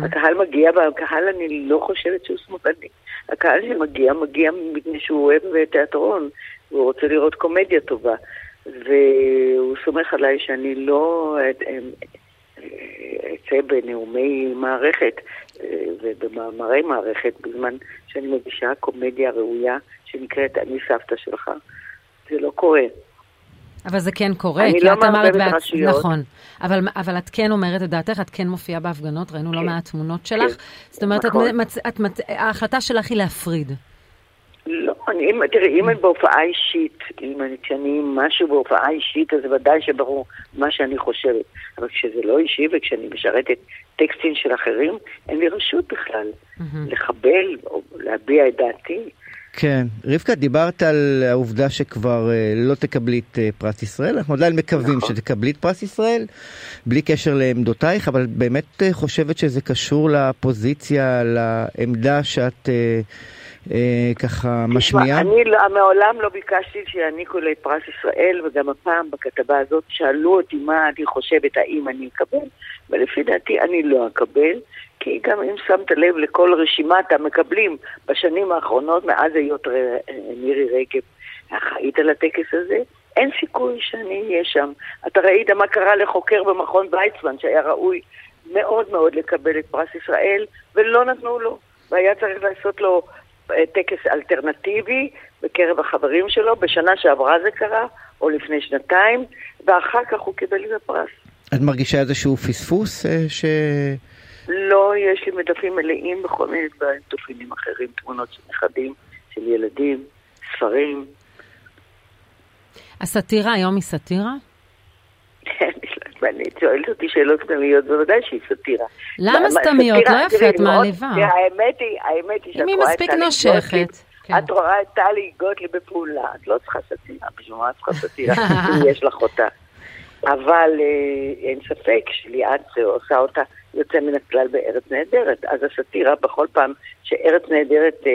הקהל מגיע, והקהל אני לא חושבת שהוא שמאלני. הקהל שמגיע, מגיע מפני שהוא אוהב תיאטרון, והוא רוצה לראות קומדיה טובה. והוא סומך עליי שאני לא אצא בנאומי מערכת ובמאמרי מערכת בזמן שאני מגישה קומדיה ראויה שנקראת אני סבתא שלך. זה לא קורה. אבל זה כן קורה, כי לא את אמרת בעצ... נכון. אבל, אבל את כן אומרת את דעתך, את כן מופיעה בהפגנות, ראינו לא כן. לא מעט תמונות שלך. כן. זאת אומרת, נכון. את, את, את, ההחלטה שלך היא להפריד. לא, אני, תראי, אם אני בהופעה אישית, אם אני, כשאני משהו בהופעה אישית, אז ודאי שברור מה שאני חושבת. אבל כשזה לא אישי וכשאני משרתת טקסטים של אחרים, אין לי רשות בכלל mm-hmm. לחבל או להביע את דעתי. כן. רבקה, דיברת על העובדה שכבר אה, לא תקבלי את אה, פרס ישראל, אנחנו עדיין מקווים נכון. שתקבלי את פרס ישראל, בלי קשר לעמדותייך, אבל באמת אה, חושבת שזה קשור לפוזיציה, לעמדה שאת... אה, ככה משמיעה? אני לא, מעולם לא ביקשתי שיעניקו לי פרס ישראל, וגם הפעם בכתבה הזאת שאלו אותי מה אני חושבת, האם אני אקבל, ולפי דעתי אני לא אקבל, כי גם אם שמת לב לכל רשימת המקבלים בשנים האחרונות, מאז היות מירי רגב אחראית על הטקס הזה, אין סיכוי שאני אהיה שם. אתה ראית מה קרה לחוקר במכון ויצמן, שהיה ראוי מאוד מאוד לקבל את פרס ישראל, ולא נתנו לו. והיה צריך לעשות לו טקס אלטרנטיבי בקרב החברים שלו, בשנה שעברה זה קרה, או לפני שנתיים, ואחר כך הוא קיבל את הפרס. את מרגישה איזשהו פספוס אה, ש... לא, יש לי מדפים מלאים בכל מיני דברים, תופינים אחרים, תמונות של נכדים, של ילדים, ספרים. הסאטירה היום היא סאטירה? ואני שואלת אותי שאלות סתמיות, בוודאי שהיא סאטירה. למה סתמיות? לא יפה, את מעליבה. האמת היא, האמת היא שאת רואה את טלי נושכת. כן. את רואה את טלי גוטליב בפעולה, את לא צריכה סאטירה, בשביל מה את צריכה סאטירה, (laughs) יש לך אותה. אבל אה, אין ספק שליאת עושה אותה יוצא מן הכלל בארץ נהדרת. אז הסאטירה, בכל פעם שארץ נהדרת אה,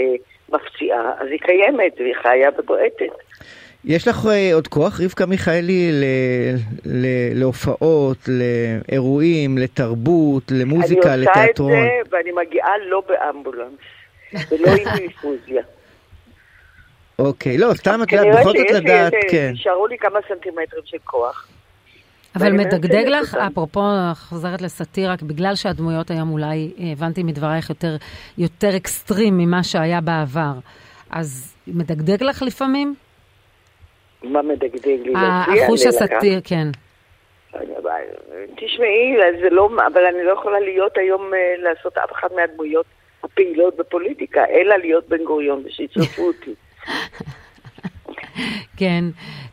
מפציעה, אז היא קיימת והיא חיה ובועטת. יש לך uh, עוד כוח, רבקה מיכאלי, ל, ל, להופעות, לאירועים, לתרבות, למוזיקה, לתיאטרון? אני עושה את זה ואני מגיעה לא באמבולנס, ולא עם (laughs) אינפוזיה. אוקיי, לא, סתם את יודעת, בכל זאת לדעת, כן. נשארו לי כמה סנטימטרים של כוח. אבל מדגדג לך, אפרופו, חוזרת לסאטירה, בגלל שהדמויות היום אולי, הבנתי מדברייך, יותר, יותר אקסטרים ממה שהיה בעבר, אז מדגדג לך לפעמים? מה מדגדג לי? החוש הסאטיר, כן. תשמעי, זה לא, אבל אני לא יכולה להיות היום, אה, לעשות אף אחת מהדמויות הפעילות בפוליטיקה, אלא להיות בן גוריון, ושיצרפו (laughs) אותי. כן.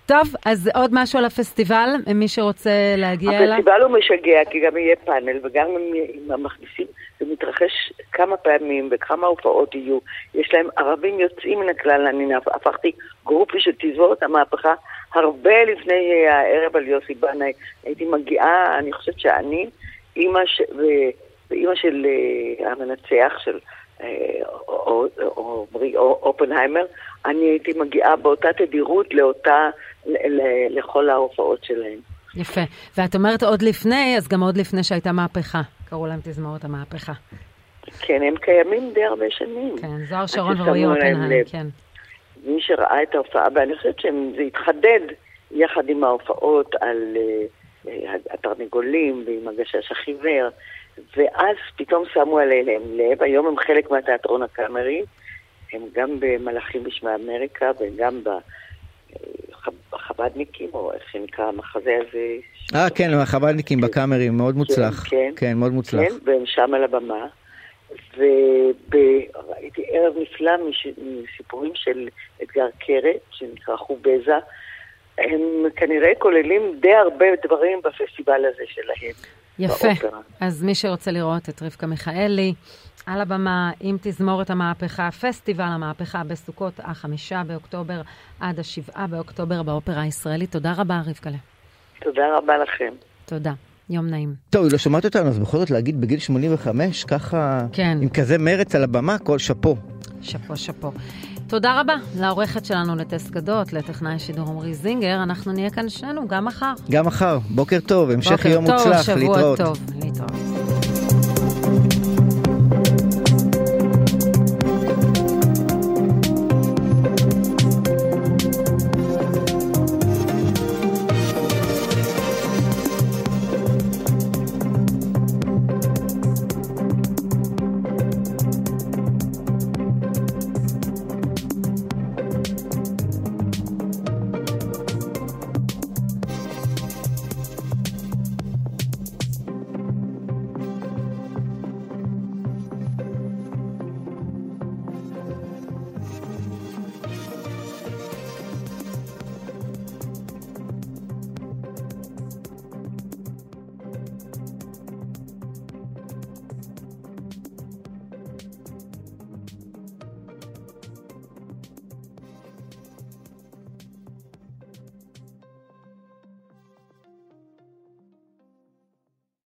טוב, אז עוד משהו על הפסטיבל, מי שרוצה להגיע אליו? הפסטיבל הוא משגע, כי גם יהיה פאנל, וגם אם המכניסים, זה מתרחש כמה פעמים וכמה הופעות יהיו. יש להם ערבים יוצאים מן הכלל, אני הפכתי גרופי של תזמורת המהפכה הרבה לפני הערב על יוסי בנאי. הייתי מגיעה, אני חושבת שאני, אימא ש... ואימא של אה, המנצח, של עמרי אופנהיימר, אני הייתי מגיעה באותה תדירות לאותה, לכל ההופעות שלהם. יפה. ואת אומרת עוד לפני, אז גם עוד לפני שהייתה מהפכה. קראו להם תזמורת המהפכה. כן, הם קיימים די הרבה שנים. כן, זוהר שרון ורועי אופנהיים, כן. מי שראה את ההופעה, ואני חושבת שזה התחדד יחד עם ההופעות על uh, התרנגולים ועם הגשש החיוור, ואז פתאום שמו עליהם לב, היום הם חלק מהתיאטרון הקאמרי, הם גם במלאכים בשמי אמריקה וגם בחב"דניקים, או איך שנקרא המחזה הזה. אה, כן, החב"דניקים בקאמרי, מאוד מוצלח. כן, כן, מאוד מוצלח. כן, והם שם על הבמה. וראיתי ערב נפלא מסיפורים של אתגר קרת, שנקרא חובזה. הם כנראה כוללים די הרבה דברים בפסטיבל הזה שלהם. יפה. באופרה. אז מי שרוצה לראות את רבקה מיכאלי, על הבמה עם תזמורת המהפכה, פסטיבל המהפכה בסוכות, החמישה באוקטובר עד השבעה באוקטובר באופרה הישראלית. תודה רבה, רבקלה. תודה רבה לכם. תודה. יום נעים. טוב, היא לא שומעת אותנו, אז בכל זאת להגיד בגיל 85, ככה, כן. עם כזה מרץ על הבמה, כל שאפו. שאפו, שאפו. תודה רבה לעורכת שלנו לטס גדות, לטכנאי השידור עמרי זינגר. אנחנו נהיה כאן שנינו גם מחר. גם מחר. בוקר טוב, המשך בוקר יום טוב, מוצלח, שבוע להתראות. טוב, להתראות.